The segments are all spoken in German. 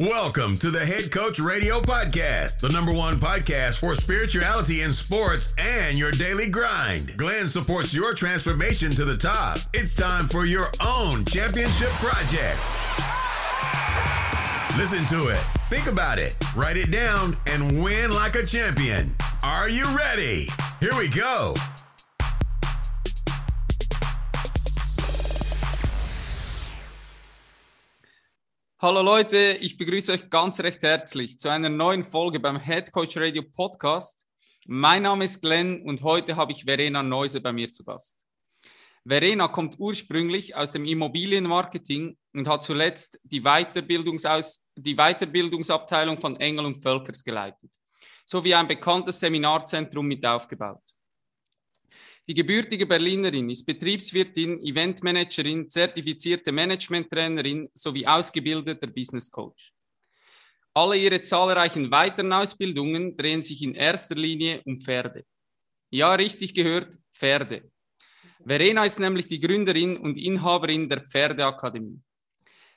Welcome to the Head Coach Radio Podcast, the number one podcast for spirituality in sports and your daily grind. Glenn supports your transformation to the top. It's time for your own championship project. Listen to it, think about it, write it down, and win like a champion. Are you ready? Here we go. Hallo Leute, ich begrüße euch ganz recht herzlich zu einer neuen Folge beim Head Coach Radio Podcast. Mein Name ist Glenn und heute habe ich Verena Neuse bei mir zu Gast. Verena kommt ursprünglich aus dem Immobilienmarketing und hat zuletzt die, Weiterbildungsaus die Weiterbildungsabteilung von Engel und Völkers geleitet, sowie ein bekanntes Seminarzentrum mit aufgebaut. Die gebürtige Berlinerin ist Betriebswirtin, Eventmanagerin, zertifizierte Managementtrainerin sowie ausgebildeter Business Coach. Alle ihre zahlreichen weiteren Ausbildungen drehen sich in erster Linie um Pferde. Ja, richtig gehört, Pferde. Verena ist nämlich die Gründerin und Inhaberin der Pferdeakademie.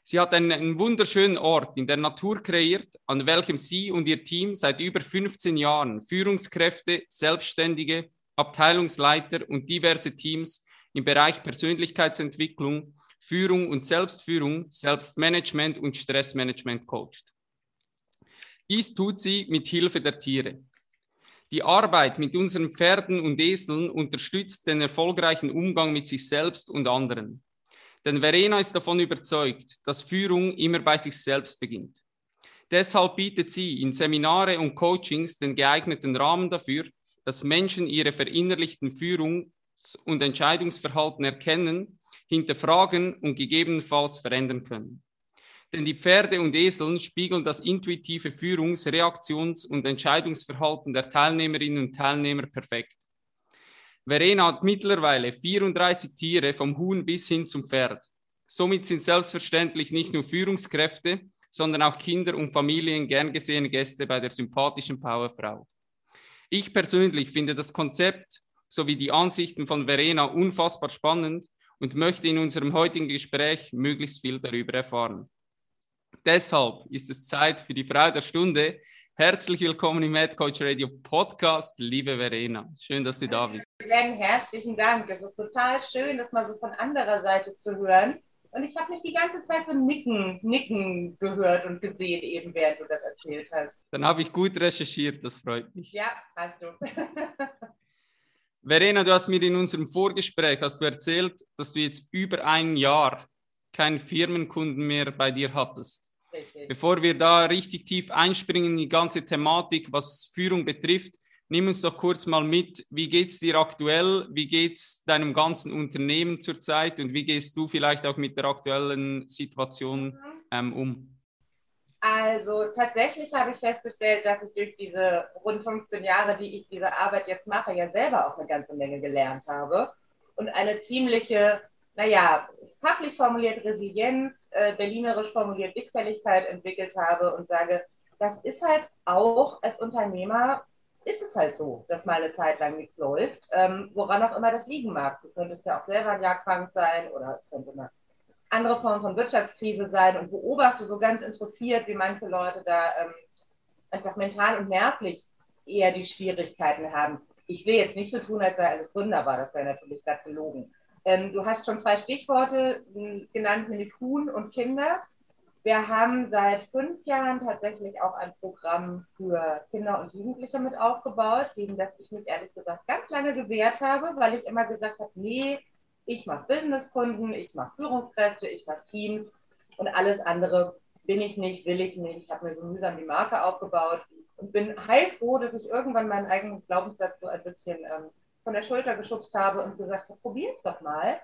Sie hat einen wunderschönen Ort in der Natur kreiert, an welchem sie und ihr Team seit über 15 Jahren Führungskräfte, Selbstständige, Abteilungsleiter und diverse Teams im Bereich Persönlichkeitsentwicklung, Führung und Selbstführung, Selbstmanagement und Stressmanagement coacht. Dies tut sie mit Hilfe der Tiere. Die Arbeit mit unseren Pferden und Eseln unterstützt den erfolgreichen Umgang mit sich selbst und anderen. Denn Verena ist davon überzeugt, dass Führung immer bei sich selbst beginnt. Deshalb bietet sie in Seminare und Coachings den geeigneten Rahmen dafür, dass Menschen ihre verinnerlichten Führungs- und Entscheidungsverhalten erkennen, hinterfragen und gegebenenfalls verändern können. Denn die Pferde und Eseln spiegeln das intuitive Führungs-, Reaktions- und Entscheidungsverhalten der Teilnehmerinnen und Teilnehmer perfekt. Verena hat mittlerweile 34 Tiere vom Huhn bis hin zum Pferd. Somit sind selbstverständlich nicht nur Führungskräfte, sondern auch Kinder und Familien gern gesehene Gäste bei der sympathischen Powerfrau. Ich persönlich finde das Konzept sowie die Ansichten von Verena unfassbar spannend und möchte in unserem heutigen Gespräch möglichst viel darüber erfahren. Deshalb ist es Zeit für die Frau der Stunde. Herzlich willkommen im Head Coach Radio Podcast, liebe Verena. Schön, dass du da bist. Glenn, herzlichen Dank. Es ist total schön, das mal so von anderer Seite zu hören. Und ich habe mich die ganze Zeit so nicken, nicken gehört und gesehen, eben während du das erzählt hast. Dann habe ich gut recherchiert, das freut mich. Ja, hast du. Verena, du hast mir in unserem Vorgespräch hast du erzählt, dass du jetzt über ein Jahr keinen Firmenkunden mehr bei dir hattest. Richtig. Bevor wir da richtig tief einspringen in die ganze Thematik, was Führung betrifft, Nimm uns doch kurz mal mit, wie geht es dir aktuell, wie geht es deinem ganzen Unternehmen zurzeit? Und wie gehst du vielleicht auch mit der aktuellen Situation ähm, um? Also tatsächlich habe ich festgestellt, dass ich durch diese rund 15 Jahre, die ich diese Arbeit jetzt mache, ja selber auch eine ganze Menge gelernt habe. Und eine ziemliche, naja, fachlich formuliert Resilienz, äh, berlinerisch formuliert Dickfälligkeit entwickelt habe und sage, das ist halt auch als Unternehmer ist es halt so, dass mal eine Zeit lang nichts läuft, ähm, woran auch immer das liegen mag. Du könntest ja auch selber ein Jahr krank sein oder es könnte eine andere Form von Wirtschaftskrise sein und beobachte so ganz interessiert, wie manche Leute da ähm, einfach mental und nervlich eher die Schwierigkeiten haben. Ich will jetzt nicht so tun, als sei alles wunderbar, das wäre natürlich gerade gelogen. Ähm, du hast schon zwei Stichworte genannt, Huhn und Kinder. Wir haben seit fünf Jahren tatsächlich auch ein Programm für Kinder und Jugendliche mit aufgebaut, gegen das ich mich ehrlich gesagt ganz lange gewehrt habe, weil ich immer gesagt habe, nee, ich mache Businesskunden, ich mache Führungskräfte, ich mache Teams und alles andere bin ich nicht, will ich nicht. Ich habe mir so mühsam die Marke aufgebaut und bin heilfroh, dass ich irgendwann meinen eigenen Glaubenssatz so ein bisschen ähm, von der Schulter geschubst habe und gesagt habe, probier es doch mal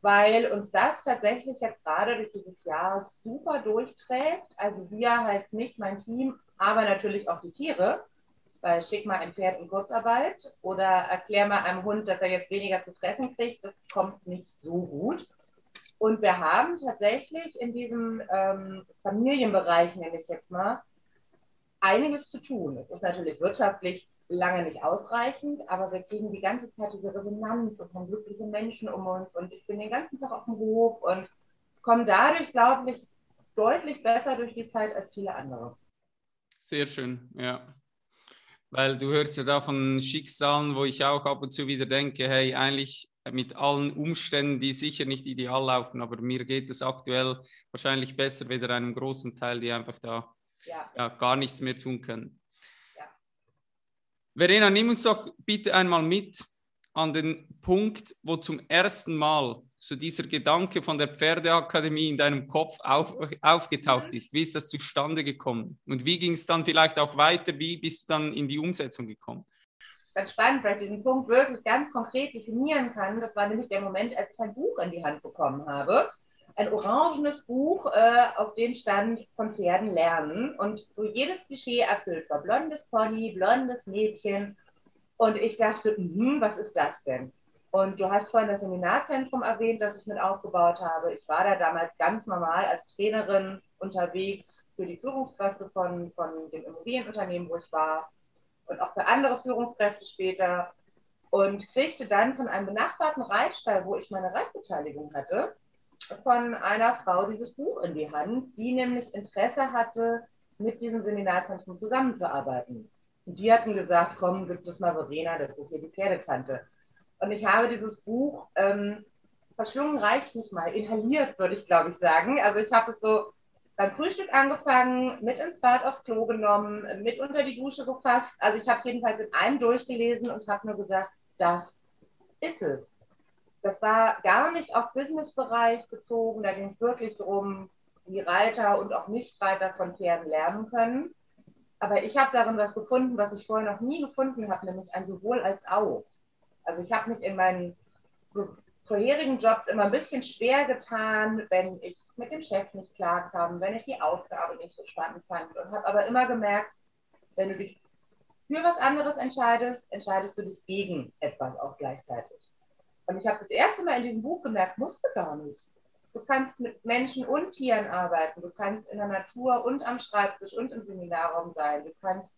weil uns das tatsächlich jetzt gerade durch dieses Jahr super durchträgt. Also wir heißt nicht mein Team, aber natürlich auch die Tiere. Weil schick mal ein Pferd in Kurzarbeit oder erklär mal einem Hund, dass er jetzt weniger zu fressen kriegt, das kommt nicht so gut. Und wir haben tatsächlich in diesem ähm, Familienbereich, nenne ich es jetzt mal, einiges zu tun. Es ist natürlich wirtschaftlich lange nicht ausreichend, aber wir kriegen die ganze Zeit diese Resonanz und haben glückliche Menschen um uns und ich bin den ganzen Tag auf dem Hof und komme dadurch, glaube ich, deutlich besser durch die Zeit als viele andere. Sehr schön, ja. Weil du hörst ja da von Schicksalen, wo ich auch ab und zu wieder denke, hey, eigentlich mit allen Umständen, die sicher nicht ideal laufen, aber mir geht es aktuell wahrscheinlich besser, weder einem großen Teil, die einfach da ja. Ja, gar nichts mehr tun können. Verena, nimm uns doch bitte einmal mit an den Punkt, wo zum ersten Mal so dieser Gedanke von der Pferdeakademie in deinem Kopf auf, aufgetaucht ist? Wie ist das zustande gekommen? Und wie ging es dann vielleicht auch weiter? Wie bist du dann in die Umsetzung gekommen? Ganz spannend, weil ich diesen Punkt wirklich ganz konkret definieren kann. Das war nämlich der Moment, als ich ein Buch in die Hand bekommen habe. Ein orangenes Buch, äh, auf dem stand von Pferden lernen und so jedes Klischee erfüllt war. Blondes Pony, blondes Mädchen. Und ich dachte, mh, was ist das denn? Und du hast vorhin das Seminarzentrum erwähnt, das ich mit aufgebaut habe. Ich war da damals ganz normal als Trainerin unterwegs für die Führungskräfte von, von dem Immobilienunternehmen, wo ich war und auch für andere Führungskräfte später und kriegte dann von einem benachbarten Reitstall, wo ich meine Reitbeteiligung hatte, von einer Frau dieses Buch in die Hand, die nämlich Interesse hatte, mit diesem Seminarzentrum zusammenzuarbeiten. Und die hatten gesagt, komm, gibt es mal Verena, das ist hier die Pferdetante. Und ich habe dieses Buch ähm, verschlungen reicht nicht mal, inhaliert, würde ich glaube ich sagen. Also ich habe es so beim Frühstück angefangen, mit ins Bad aufs Klo genommen, mit unter die Dusche so fast. Also ich habe es jedenfalls in einem durchgelesen und habe nur gesagt, das ist es. Das war gar nicht auf Businessbereich bezogen. Da ging es wirklich darum, wie Reiter und auch Nichtreiter von Pferden lernen können. Aber ich habe darin was gefunden, was ich vorher noch nie gefunden habe, nämlich ein sowohl als auch. Also ich habe mich in meinen vorherigen Jobs immer ein bisschen schwer getan, wenn ich mit dem Chef nicht klarkam, wenn ich die Aufgabe nicht so spannend fand und habe aber immer gemerkt, wenn du dich für was anderes entscheidest, entscheidest du dich gegen etwas auch gleichzeitig. Und ich habe das erste Mal in diesem Buch gemerkt, musst du gar nicht. Du kannst mit Menschen und Tieren arbeiten, du kannst in der Natur und am Schreibtisch und im Seminarraum sein, du kannst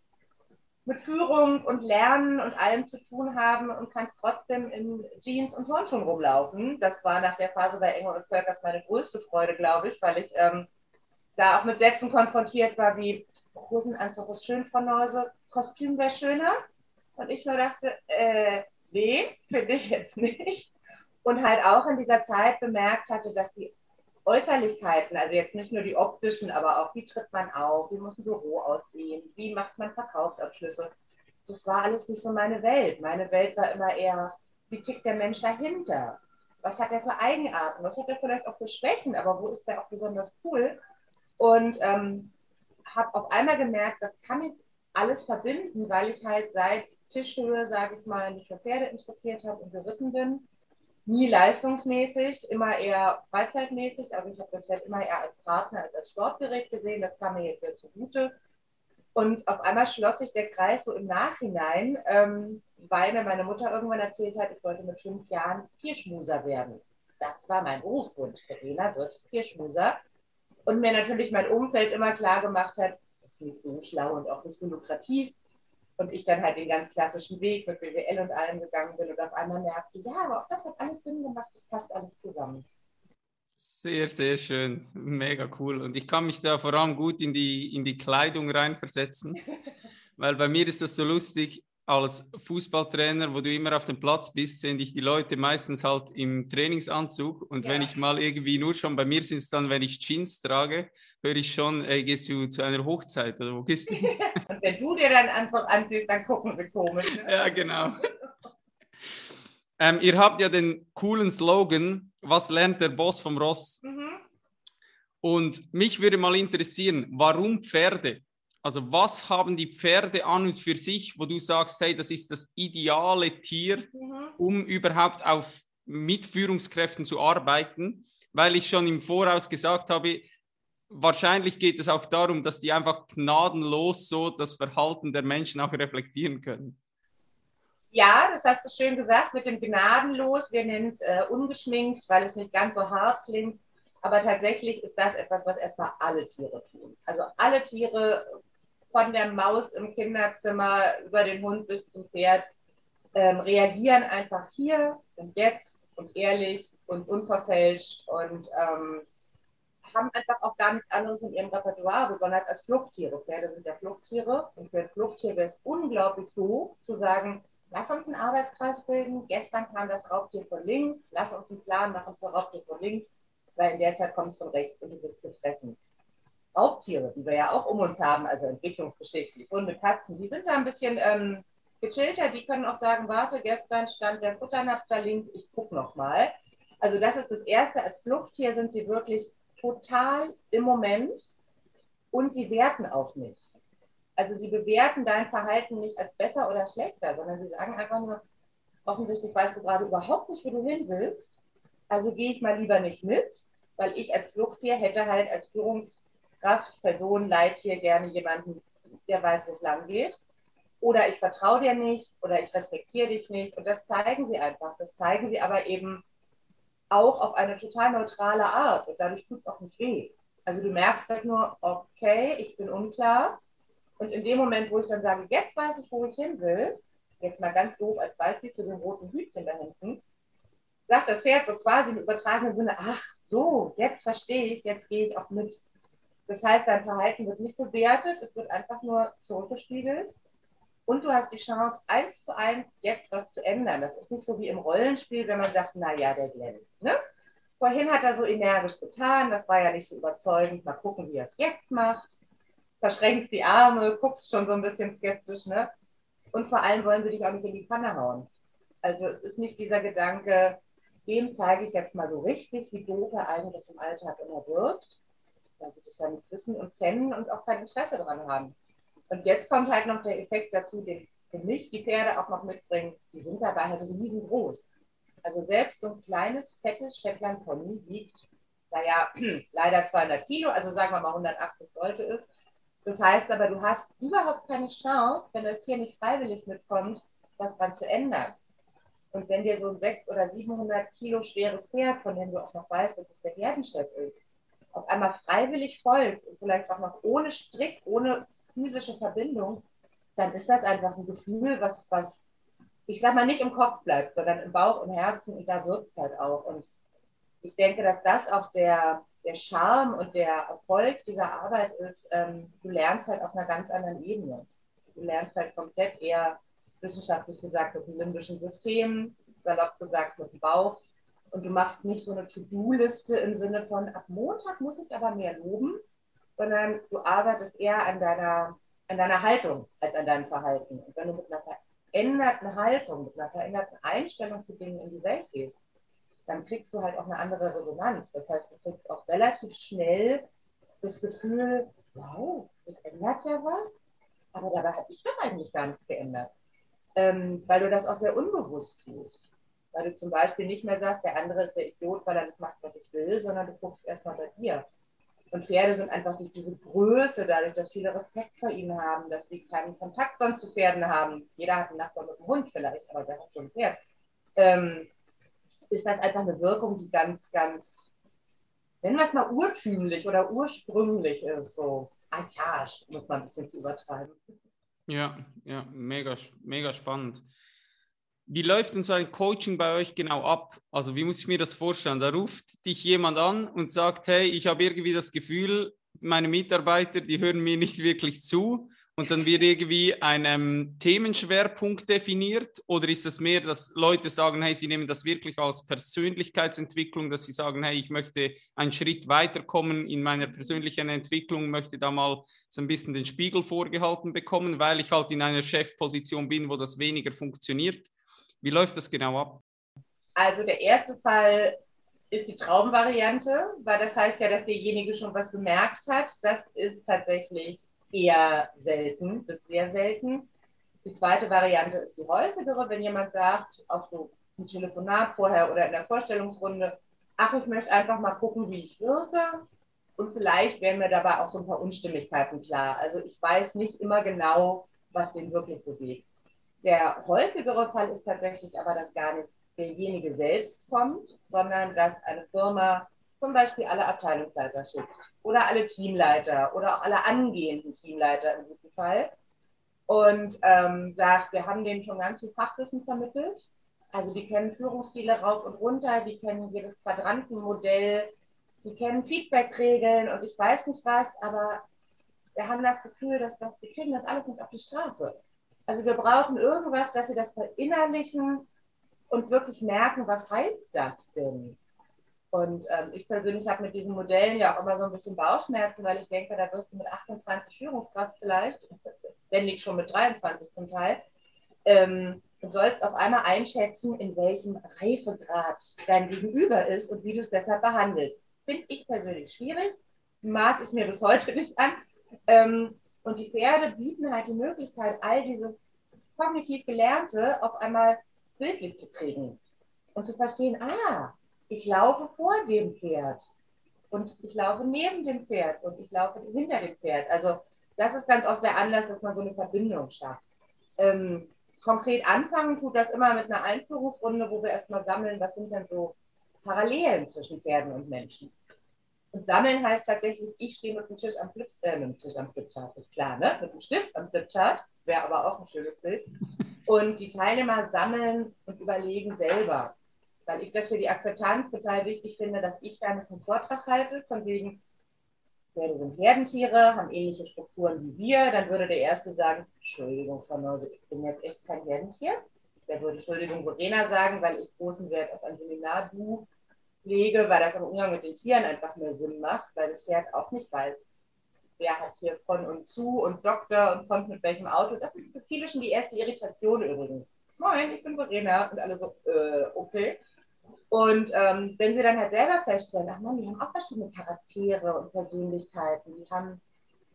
mit Führung und Lernen und allem zu tun haben und kannst trotzdem in Jeans und Turnschuhen rumlaufen. Das war nach der Phase bei Engel und Völkers meine größte Freude, glaube ich, weil ich ähm, da auch mit Sätzen konfrontiert war wie Hosenanzug ist schön, Frau Neuse, Kostüm wäre schöner. Und ich nur dachte, äh, nee, finde ich jetzt nicht. Und halt auch in dieser Zeit bemerkt hatte, dass die Äußerlichkeiten, also jetzt nicht nur die optischen, aber auch wie tritt man auf, wie muss ein Büro aussehen, wie macht man Verkaufsabschlüsse. Das war alles nicht so meine Welt. Meine Welt war immer eher, wie tickt der Mensch dahinter? Was hat er für Eigenarten? Was hat er vielleicht auch für Schwächen? Aber wo ist er auch besonders cool? Und ähm, habe auf einmal gemerkt, das kann ich alles verbinden, weil ich halt seit Tischhöhe, sage ich mal, mich für Pferde interessiert habe und geritten bin nie leistungsmäßig, immer eher freizeitmäßig. Also ich habe das halt immer eher als Partner als als Sportgerät gesehen. Das kam mir jetzt sehr zugute. Und auf einmal schloss sich der Kreis so im Nachhinein, ähm, weil mir meine Mutter irgendwann erzählt hat, ich wollte mit fünf Jahren Tierschmuser werden. Das war mein Berufswunsch. Verena wird Tierschmuser. Und mir natürlich mein Umfeld immer klar gemacht hat, nicht so schlau und auch nicht so lukrativ. Und ich dann halt den ganz klassischen Weg mit BWL und allem gegangen bin und auf einmal merkte, ja, aber auch das hat alles Sinn gemacht, das passt alles zusammen. Sehr, sehr schön. Mega cool. Und ich kann mich da vor allem gut in die, in die Kleidung reinversetzen, weil bei mir ist das so lustig als Fußballtrainer, wo du immer auf dem Platz bist, sehen dich die Leute meistens halt im Trainingsanzug. Und ja. wenn ich mal irgendwie nur schon, bei mir sind es dann, wenn ich Jeans trage, höre ich schon, ey, gehst du zu einer Hochzeit oder wo gehst du? Und wenn du dir deinen Anzug anziehst, dann gucken wir komisch. Ne? Ja, genau. ähm, ihr habt ja den coolen Slogan, was lernt der Boss vom Ross? Mhm. Und mich würde mal interessieren, warum Pferde? Also was haben die Pferde an und für sich, wo du sagst, hey, das ist das ideale Tier, mhm. um überhaupt auf Mitführungskräften zu arbeiten? Weil ich schon im Voraus gesagt habe, wahrscheinlich geht es auch darum, dass die einfach gnadenlos so das Verhalten der Menschen auch reflektieren können. Ja, das hast du schön gesagt mit dem gnadenlos. Wir nennen es äh, ungeschminkt, weil es nicht ganz so hart klingt. Aber tatsächlich ist das etwas, was erstmal alle Tiere tun. Also alle Tiere von der Maus im Kinderzimmer über den Hund bis zum Pferd ähm, reagieren einfach hier und jetzt und ehrlich und unverfälscht und ähm, haben einfach auch gar nichts anderes in ihrem Repertoire, besonders als Fluchttiere. Pferde sind ja Fluchttiere und für ein Fluchttier wäre es unglaublich doof zu sagen, lass uns einen Arbeitskreis bilden, gestern kam das Raubtier von links, lass uns einen Plan machen für Raubtier von links, weil in der Zeit kommt es von rechts und du bist gefressen. Raubtiere, die wir ja auch um uns haben, also entwicklungsgeschichtlich, Hunde, Katzen, die sind da ein bisschen ähm, gechillter, die können auch sagen, warte, gestern stand der Futternapf da links, ich guck noch mal. Also das ist das Erste, als Fluchttier sind sie wirklich total im Moment und sie werten auch nicht. Also sie bewerten dein Verhalten nicht als besser oder schlechter, sondern sie sagen einfach nur, offensichtlich weißt du gerade überhaupt nicht, wo du hin willst, also gehe ich mal lieber nicht mit, weil ich als Fluchttier hätte halt als Führungskraft, Person, Leittier gerne jemanden, der weiß, wo es lang geht. Oder ich vertraue dir nicht oder ich respektiere dich nicht. Und das zeigen sie einfach. Das zeigen sie aber eben auch auf eine total neutrale Art und dadurch tut es auch nicht weh. Also du merkst halt nur, okay, ich bin unklar. Und in dem Moment, wo ich dann sage, jetzt weiß ich, wo ich hin will, jetzt mal ganz doof als Beispiel zu dem roten Hütchen da hinten, sagt das Pferd so quasi im übertragenen Sinne, ach so, jetzt verstehe ich es, jetzt gehe ich auch mit. Das heißt, dein Verhalten wird nicht bewertet, es wird einfach nur zurückgespiegelt und du hast die Chance, eins zu eins jetzt was zu ändern. Das ist nicht so wie im Rollenspiel, wenn man sagt, na ja, der Glenn. Ne? Vorhin hat er so energisch getan, das war ja nicht so überzeugend. Mal gucken, wie er es jetzt macht. Verschränkst die Arme, guckst schon so ein bisschen skeptisch, ne? Und vor allem wollen sie dich auch nicht in die Pfanne hauen. Also es ist nicht dieser Gedanke, dem zeige ich jetzt mal so richtig, wie doof er eigentlich im Alltag immer wird, sie das ja nicht wissen und kennen und auch kein Interesse daran haben. Und jetzt kommt halt noch der Effekt dazu, den für mich die Pferde auch noch mitbringen. Die sind dabei halt riesengroß. Also selbst so ein kleines, fettes Shetland Pony wiegt, naja, leider 200 Kilo, also sagen wir mal 180 sollte es. Das heißt aber, du hast überhaupt keine Chance, wenn das Tier nicht freiwillig mitkommt, was dran zu ändern. Und wenn dir so ein 600 oder 700 Kilo schweres Pferd, von dem du auch noch weißt, dass es der Herdenchef ist, auf einmal freiwillig folgt und vielleicht auch noch ohne Strick, ohne physische Verbindung, dann ist das einfach ein Gefühl, was, was, ich sag mal, nicht im Kopf bleibt, sondern im Bauch und Herzen und da wirkt es halt auch. Und ich denke, dass das auch der, der Charme und der Erfolg dieser Arbeit ist, ähm, du lernst halt auf einer ganz anderen Ebene. Du lernst halt komplett eher wissenschaftlich gesagt mit dem limbischen System, salopp gesagt mit dem Bauch. Und du machst nicht so eine To-Do-Liste im Sinne von, ab Montag muss ich aber mehr loben, sondern du arbeitest eher an deiner, an deiner Haltung als an deinem Verhalten. Und wenn du mit einer veränderten Haltung, mit einer veränderten Einstellung zu Dingen in die Welt gehst, dann kriegst du halt auch eine andere Resonanz. Das heißt, du kriegst auch relativ schnell das Gefühl, wow, das ändert ja was, aber dabei habe ich doch eigentlich gar nichts geändert. Ähm, weil du das auch sehr unbewusst tust. Weil du zum Beispiel nicht mehr sagst, der andere ist der Idiot, weil er nicht macht, was ich will, sondern du guckst erstmal bei dir. Und Pferde sind einfach durch diese Größe, dadurch, dass viele Respekt vor ihnen haben, dass sie keinen Kontakt sonst zu Pferden haben. Jeder hat einen Nachbarn mit einem Hund vielleicht, aber der hat schon ein Pferd. Ähm, ist das einfach eine Wirkung, die ganz, ganz, nennen wir es mal urtümlich oder ursprünglich ist, so archaisch, muss man ein bisschen zu übertreiben. Ja, ja, mega, mega spannend. Wie läuft denn so ein Coaching bei euch genau ab? Also wie muss ich mir das vorstellen? Da ruft dich jemand an und sagt, hey, ich habe irgendwie das Gefühl, meine Mitarbeiter, die hören mir nicht wirklich zu. Und dann wird irgendwie ein ähm, Themenschwerpunkt definiert? Oder ist es mehr, dass Leute sagen, hey, sie nehmen das wirklich als Persönlichkeitsentwicklung, dass sie sagen, hey, ich möchte einen Schritt weiterkommen in meiner persönlichen Entwicklung, möchte da mal so ein bisschen den Spiegel vorgehalten bekommen, weil ich halt in einer Chefposition bin, wo das weniger funktioniert? Wie läuft das genau ab? Also der erste Fall ist die Traumvariante, weil das heißt ja, dass derjenige schon was bemerkt hat. Das ist tatsächlich eher selten, bis sehr selten. Die zweite Variante ist die häufigere, wenn jemand sagt, auch so im Telefonat vorher oder in der Vorstellungsrunde, ach, ich möchte einfach mal gucken, wie ich wirke. Und vielleicht werden mir dabei auch so ein paar Unstimmigkeiten klar. Also ich weiß nicht immer genau, was den wirklich bewegt. Der häufigere Fall ist tatsächlich aber, dass gar nicht derjenige selbst kommt, sondern dass eine Firma zum Beispiel alle Abteilungsleiter schickt oder alle Teamleiter oder auch alle angehenden Teamleiter in diesem Fall und ähm, sagt, wir haben denen schon ganz viel Fachwissen vermittelt. Also die kennen Führungsstile rauf und runter, die kennen jedes Quadrantenmodell die kennen Feedback-Regeln und ich weiß nicht was, aber wir haben das Gefühl, dass das, wir kriegen das alles nicht auf die Straße. Also wir brauchen irgendwas, dass sie das verinnerlichen und wirklich merken, was heißt das denn? Und ähm, ich persönlich habe mit diesen Modellen ja auch immer so ein bisschen Bauchschmerzen, weil ich denke, da wirst du mit 28 Führungskraft vielleicht, wenn nicht schon mit 23 zum Teil, ähm, du sollst auf einmal einschätzen, in welchem Reifegrad dein Gegenüber ist und wie du es deshalb behandelst. Finde ich persönlich schwierig, maß ich mir bis heute nicht an. Ähm, und die Pferde bieten halt die Möglichkeit, all dieses kognitiv Gelernte auf einmal bildlich zu kriegen und zu verstehen, ah, ich laufe vor dem Pferd und ich laufe neben dem Pferd und ich laufe hinter dem Pferd. Also das ist ganz oft der Anlass, dass man so eine Verbindung schafft. Ähm, konkret anfangen tut das immer mit einer Einführungsrunde, wo wir erstmal sammeln, was sind denn so Parallelen zwischen Pferden und Menschen. Und sammeln heißt tatsächlich, ich stehe mit dem Tisch am Flip, äh, mit dem Tisch am Flipchart, ist klar, ne? Mit dem Stift am Flipchart, wäre aber auch ein schönes Bild. Und die Teilnehmer sammeln und überlegen selber, weil ich das für die Akzeptanz total wichtig finde, dass ich damit einen Vortrag halte, von wegen, Pferde sind Herdentiere, haben ähnliche Strukturen wie wir, dann würde der Erste sagen, Entschuldigung, Frau Neuse, ich bin jetzt echt kein Herdentier. Der würde, Entschuldigung, Verena sagen, weil ich großen Wert auf ein Seminar-Du lege, weil das im Umgang mit den Tieren einfach mehr Sinn macht, weil das Pferd auch nicht weiß, wer hat hier von und zu und Doktor und kommt mit welchem Auto. Das ist für viele schon die erste Irritation übrigens. Moin, ich bin Verena und alle so, äh, okay. Und ähm, wenn wir dann halt selber feststellen, ach man, die haben auch verschiedene Charaktere und Persönlichkeiten, die haben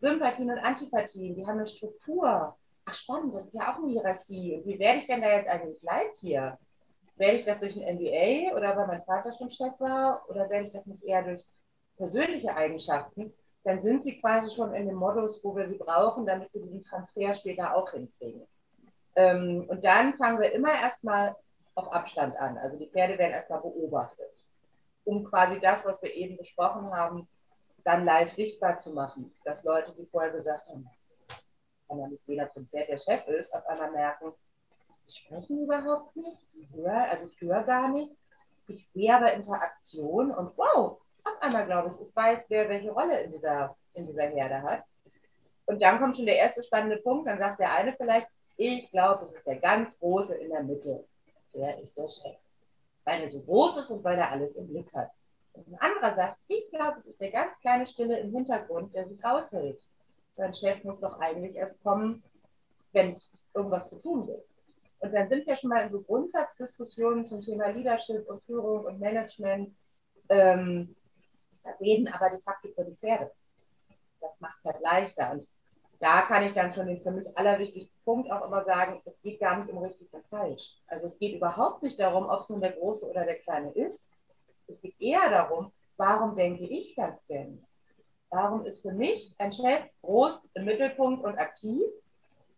Sympathien und Antipathien, die haben eine Struktur. Ach spannend, das ist ja auch eine Hierarchie. Und wie werde ich denn da jetzt eigentlich Leittier? Werde ich das durch ein MBA oder weil mein Vater schon Chef war oder werde ich das nicht eher durch persönliche Eigenschaften? Dann sind sie quasi schon in den Modus, wo wir sie brauchen, damit wir diesen Transfer später auch hinkriegen. Ähm, und dann fangen wir immer erstmal auf Abstand an. Also die Pferde werden erstmal beobachtet, um quasi das, was wir eben besprochen haben, dann live sichtbar zu machen. Dass Leute, die vorher gesagt haben, kann ja nicht jeder zum Pferd der Chef ist, auf einmal merken, sprechen überhaupt nicht, ich höre, also ich höre gar nicht. Ich sehe aber Interaktion und wow, auf einmal glaube ich, ich weiß, wer welche Rolle in dieser, in dieser Herde hat. Und dann kommt schon der erste spannende Punkt, dann sagt der eine vielleicht, ich glaube, es ist der ganz große in der Mitte der ist der Chef. Weil er so groß ist und weil er alles im Blick hat. Und ein anderer sagt, ich glaube, es ist der ganz kleine Stille im Hintergrund, der sich raushält. Sein Chef muss doch eigentlich erst kommen, wenn es irgendwas zu tun gibt. Und dann sind wir schon mal in so Grundsatzdiskussionen zum Thema Leadership und Führung und Management. Ähm, da reden aber de facto für die Pferde. Das macht es halt leichter. Und da kann ich dann schon den für mich allerwichtigsten Punkt auch immer sagen, es geht gar nicht um richtig und falsch. Also es geht überhaupt nicht darum, ob es nun der Große oder der Kleine ist. Es geht eher darum, warum denke ich das denn? Warum ist für mich ein Chef groß im Mittelpunkt und aktiv?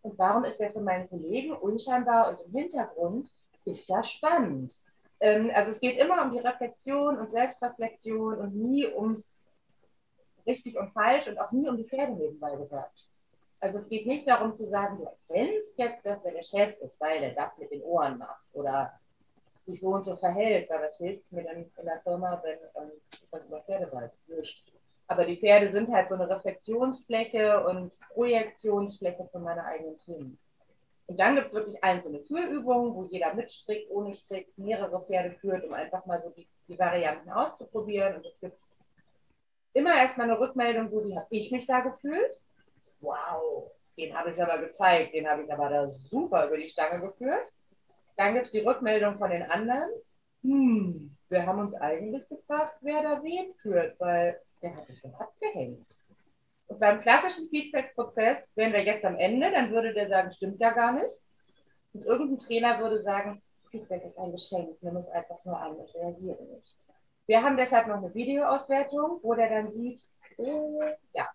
Und warum ist der für meinen Kollegen unscheinbar und im Hintergrund? Ist ja spannend. Ähm, also es geht immer um die Reflexion und Selbstreflexion und nie ums richtig und falsch und auch nie um die Pferde nebenbei gesagt. Also es geht nicht darum zu sagen, du erkennst jetzt, dass er der Chef ist, weil er das mit den Ohren macht oder sich so und so verhält, weil was hilft es mir dann in der Firma, wenn ähm, ich was über Pferde weiß? Nicht. Aber die Pferde sind halt so eine Reflexionsfläche und Projektionsfläche von meiner eigenen Themen. Und dann gibt es wirklich einzelne Führübungen, wo jeder mit Strick, ohne Strick, mehrere Pferde führt, um einfach mal so die, die Varianten auszuprobieren. Und es gibt immer erstmal eine Rückmeldung, so wie habe ich mich da gefühlt wow, den habe ich aber gezeigt, den habe ich aber da super über die Stange geführt. Dann gibt es die Rückmeldung von den anderen. Hm, wir haben uns eigentlich gefragt, wer da wen führt, weil der hat sich doch abgehängt. Und beim klassischen Feedback-Prozess wären wir jetzt am Ende, dann würde der sagen, stimmt ja gar nicht. Und irgendein Trainer würde sagen, Feedback ist ein Geschenk, nimm es einfach nur an, ich reagiere nicht. Wir haben deshalb noch eine Videoauswertung, wo der dann sieht, oh, ja,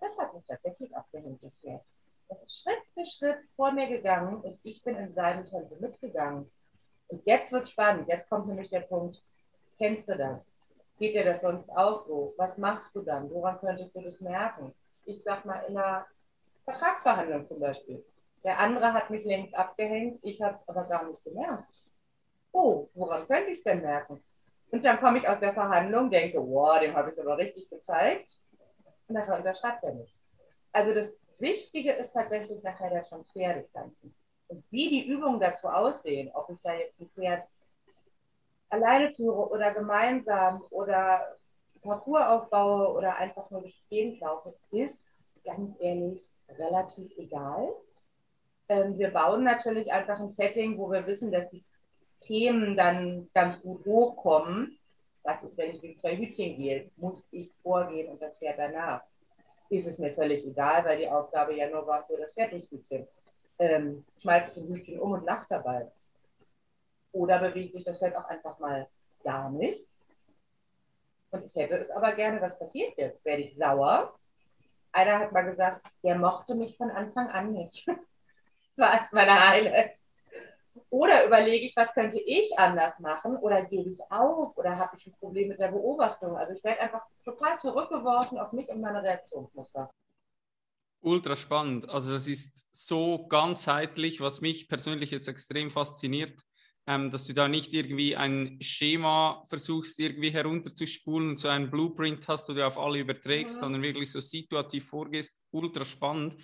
das hat mich tatsächlich abgehängt, das Pferd. Das ist Schritt für Schritt vor mir gegangen und ich bin in seinem Tempo mitgegangen. Und jetzt wird spannend. Jetzt kommt nämlich der Punkt, kennst du das? Geht dir das sonst auch so? Was machst du dann? Woran könntest du das merken? Ich sag mal in einer Vertragsverhandlung zum Beispiel. Der andere hat mich längst abgehängt, ich habe es aber gar nicht gemerkt. Oh, woran könnte ich es denn merken? Und dann komme ich aus der Verhandlung, denke, wow, dem habe ich es aber richtig gezeigt. Und nachher unterschreibt er nicht. Also das Wichtige ist tatsächlich nachher der Transfer des Ganzen. Und wie die Übungen dazu aussehen, ob ich da jetzt ein Pferd alleine führe oder gemeinsam oder Parcours aufbaue oder einfach nur durch die Gegend laufe, ist ganz ehrlich relativ egal. Ähm, wir bauen natürlich einfach ein Setting, wo wir wissen, dass die Themen dann ganz gut hochkommen. Was ist, wenn ich mit zwei Hütchen gehe? Muss ich vorgehen und das Pferd danach? Ist es mir völlig egal, weil die Aufgabe ja nur war für das Pferd durchs Hütchen. Ähm, schmeiße ich ein Hütchen um und lach dabei. Oder bewegt sich das Pferd auch einfach mal gar nicht. Und ich hätte es aber gerne, was passiert jetzt? Werde ich sauer? Einer hat mal gesagt, der mochte mich von Anfang an nicht. das war meine Highlight. Oder überlege ich, was könnte ich anders machen? Oder gebe ich auf? Oder habe ich ein Problem mit der Beobachtung? Also ich werde einfach total zurückgeworfen auf mich und meine Reaktionsmuster. Ultra spannend. Also das ist so ganzheitlich, was mich persönlich jetzt extrem fasziniert ähm, dass du da nicht irgendwie ein Schema versuchst, irgendwie herunterzuspulen und so ein Blueprint hast, wo du auf alle überträgst, mhm. sondern wirklich so situativ vorgehst. Ultra spannend.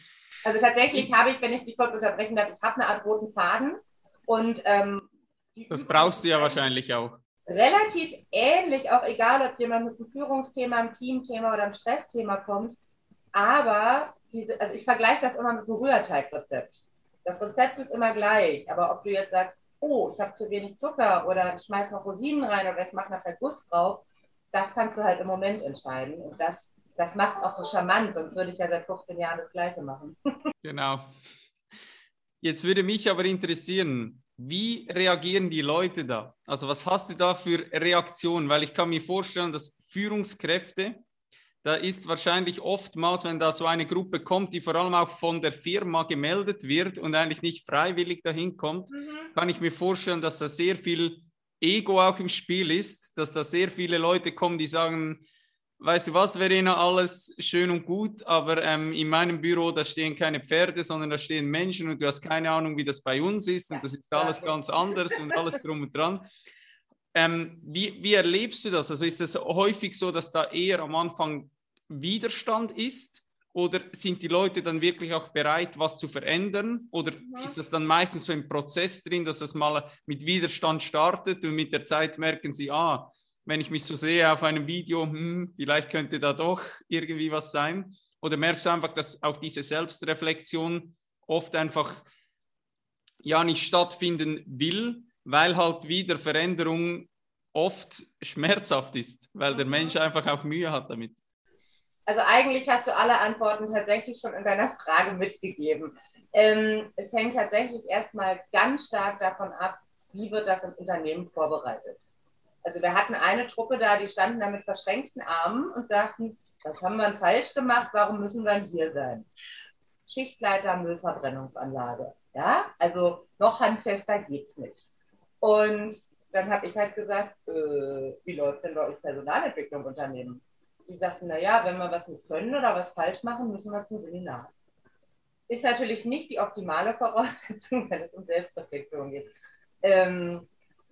Also tatsächlich habe ich, wenn ich dich kurz unterbrechen darf, ich habe eine Art roten Faden und ähm, das brauchst du ja wahrscheinlich auch. Relativ ähnlich, auch egal, ob jemand mit einem Führungsthema, einem Teamthema oder einem Stressthema kommt. Aber diese, also ich vergleiche das immer mit einem Rührteigrezept. Das Rezept ist immer gleich, aber ob du jetzt sagst, oh, ich habe zu wenig Zucker oder ich schmeiß noch Rosinen rein oder ich mache nachher Guss drauf, das kannst du halt im Moment entscheiden. Und das, das macht auch so charmant, sonst würde ich ja seit 15 Jahren das Gleiche machen. genau. Jetzt würde mich aber interessieren, wie reagieren die Leute da? Also was hast du da für Reaktionen? Weil ich kann mir vorstellen, dass Führungskräfte da ist wahrscheinlich oftmals, wenn da so eine Gruppe kommt, die vor allem auch von der Firma gemeldet wird und eigentlich nicht freiwillig dahin kommt, mhm. kann ich mir vorstellen, dass da sehr viel Ego auch im Spiel ist, dass da sehr viele Leute kommen, die sagen, weißt du was, Verena, alles schön und gut, aber ähm, in meinem Büro, da stehen keine Pferde, sondern da stehen Menschen und du hast keine Ahnung, wie das bei uns ist und das ist alles ganz anders und alles drum und dran. Ähm, wie, wie erlebst du das? Also ist es häufig so, dass da eher am Anfang Widerstand ist? Oder sind die Leute dann wirklich auch bereit, was zu verändern? Oder ja. ist das dann meistens so im Prozess drin, dass das mal mit Widerstand startet und mit der Zeit merken sie, ah, wenn ich mich so sehe auf einem Video, hm, vielleicht könnte da doch irgendwie was sein? Oder merkst du einfach, dass auch diese Selbstreflexion oft einfach ja nicht stattfinden will, weil halt wieder Veränderung oft schmerzhaft ist, weil der Mensch einfach auch Mühe hat damit. Also eigentlich hast du alle Antworten tatsächlich schon in deiner Frage mitgegeben. Ähm, es hängt tatsächlich erstmal ganz stark davon ab, wie wird das im Unternehmen vorbereitet. Also wir hatten eine Truppe da, die standen da mit verschränkten Armen und sagten, was haben wir falsch gemacht, warum müssen wir hier sein? Schichtleiter Müllverbrennungsanlage. Ja, also noch handfester geht's nicht. Und dann habe ich halt gesagt, äh, wie läuft denn bei euch Personalentwicklung Unternehmen? Die sagten, naja, wenn wir was nicht können oder was falsch machen, müssen wir zum Seminar. Ist natürlich nicht die optimale Voraussetzung, wenn es um Selbstreflexion geht. Ähm,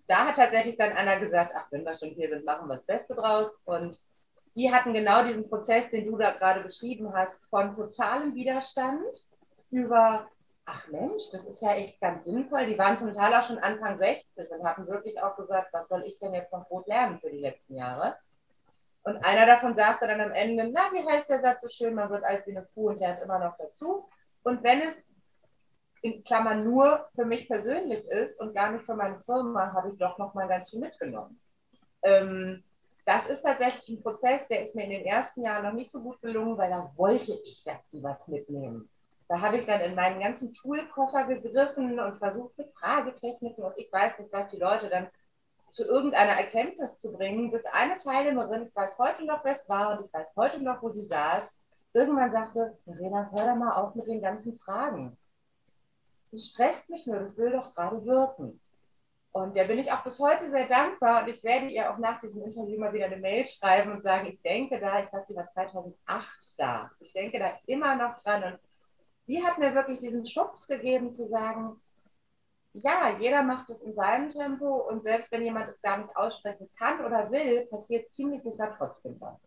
da hat tatsächlich dann Anna gesagt, ach, wenn wir schon hier sind, machen wir das Beste draus. Und die hatten genau diesen Prozess, den du da gerade beschrieben hast, von totalem Widerstand über ach Mensch, das ist ja echt ganz sinnvoll. Die waren zum Teil auch schon Anfang 60 und hatten wirklich auch gesagt, was soll ich denn jetzt noch groß lernen für die letzten Jahre? Und einer davon sagte dann am Ende, na, wie heißt der Satz so schön, man wird alt wie eine Kuh und lernt immer noch dazu. Und wenn es in Klammern nur für mich persönlich ist und gar nicht für meine Firma, habe ich doch noch mal ganz viel mitgenommen. Ähm, das ist tatsächlich ein Prozess, der ist mir in den ersten Jahren noch nicht so gut gelungen, weil da wollte ich, dass die was mitnehmen. Da habe ich dann in meinen ganzen Toolkoffer gegriffen und versucht mit Fragetechniken und ich weiß nicht, was die Leute dann zu irgendeiner Erkenntnis zu bringen, bis eine Teilnehmerin, ich weiß heute noch, wer es war und ich weiß heute noch, wo sie saß, irgendwann sagte, Verena, hör doch mal auf mit den ganzen Fragen. Das stresst mich nur, das will doch gerade wirken. Und der bin ich auch bis heute sehr dankbar und ich werde ihr auch nach diesem Interview mal wieder eine Mail schreiben und sagen, ich denke da, ich war 2008 da. Ich denke da immer noch dran und die hat mir wirklich diesen Schubs gegeben zu sagen, ja, jeder macht es in seinem Tempo und selbst wenn jemand es gar nicht aussprechen kann oder will, passiert ziemlich sicher trotzdem was.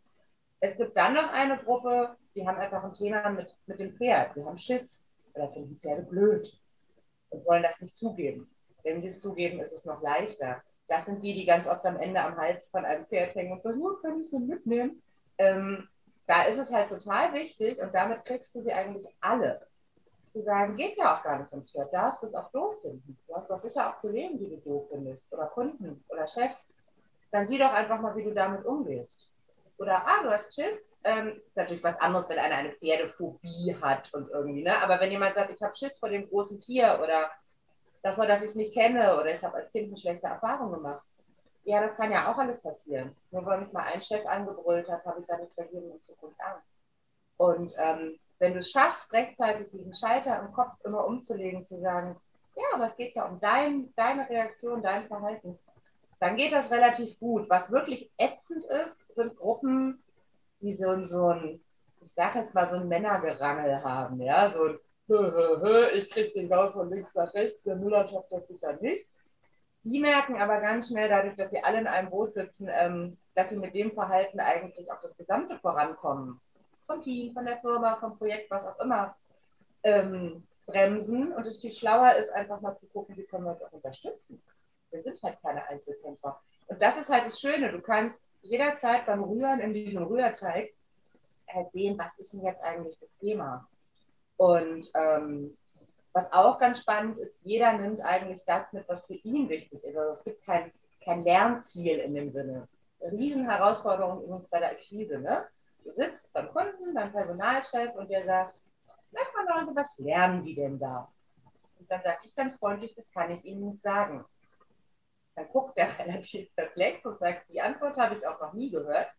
Es gibt dann noch eine Gruppe, die haben einfach ein Thema mit, mit dem Pferd. Die haben Schiss oder finden Pferde blöd und wollen das nicht zugeben. Wenn sie es zugeben, ist es noch leichter. Das sind die, die ganz oft am Ende am Hals von einem Pferd hängen und sagen, oh, kann ich den mitnehmen? Ähm, da ist es halt total wichtig und damit kriegst du sie eigentlich alle. Zu sagen, geht ja auch gar nicht ins Pferd, darfst es auch doof finden. Du hast doch sicher auch Kollegen, die du doof findest oder Kunden oder Chefs. Dann sieh doch einfach mal, wie du damit umgehst. Oder, ah, du hast Schiss. Ähm, ist natürlich was anderes, wenn einer eine Pferdephobie hat und irgendwie, ne? Aber wenn jemand sagt, ich habe Schiss vor dem großen Tier oder davor, dass ich es nicht kenne oder ich habe als Kind eine schlechte Erfahrung gemacht. Ja, das kann ja auch alles passieren. Nur weil mich mal ein Chef angebrüllt hat, habe ich da nicht vergeben in Zukunft Angst. Und ähm, wenn du es schaffst, rechtzeitig diesen Schalter im Kopf immer umzulegen, zu sagen, ja, aber es geht ja um dein, deine Reaktion, dein Verhalten, dann geht das relativ gut. Was wirklich ätzend ist, sind Gruppen, die so, so ein, ich sag jetzt mal, so ein Männergerangel haben, ja, so ein ich krieg den Gaul von links nach rechts, der Müller schafft das sicher nicht. Die merken aber ganz schnell, dadurch, dass sie alle in einem Boot sitzen, ähm, dass sie mit dem Verhalten eigentlich auch das gesamte Vorankommen vom Team, von der Firma, vom Projekt, was auch immer, ähm, bremsen. Und es viel schlauer ist, einfach mal zu gucken, wie können wir uns auch unterstützen. Wir sind halt keine Einzelkämpfer. Und das ist halt das Schöne. Du kannst jederzeit beim Rühren in diesem Rührteig halt sehen, was ist denn jetzt eigentlich das Thema? Und ähm, was auch ganz spannend ist, jeder nimmt eigentlich das mit, was für ihn wichtig ist. Also es gibt kein, kein Lernziel in dem Sinne. Riesenherausforderung übrigens bei der Akquise. Ne? Du sitzt beim Kunden, beim Personalchef und der sagt, sag mal Leute, was lernen die denn da? Und dann sage ich ganz freundlich, das kann ich Ihnen nicht sagen. Dann guckt er relativ perplex und sagt, die Antwort habe ich auch noch nie gehört.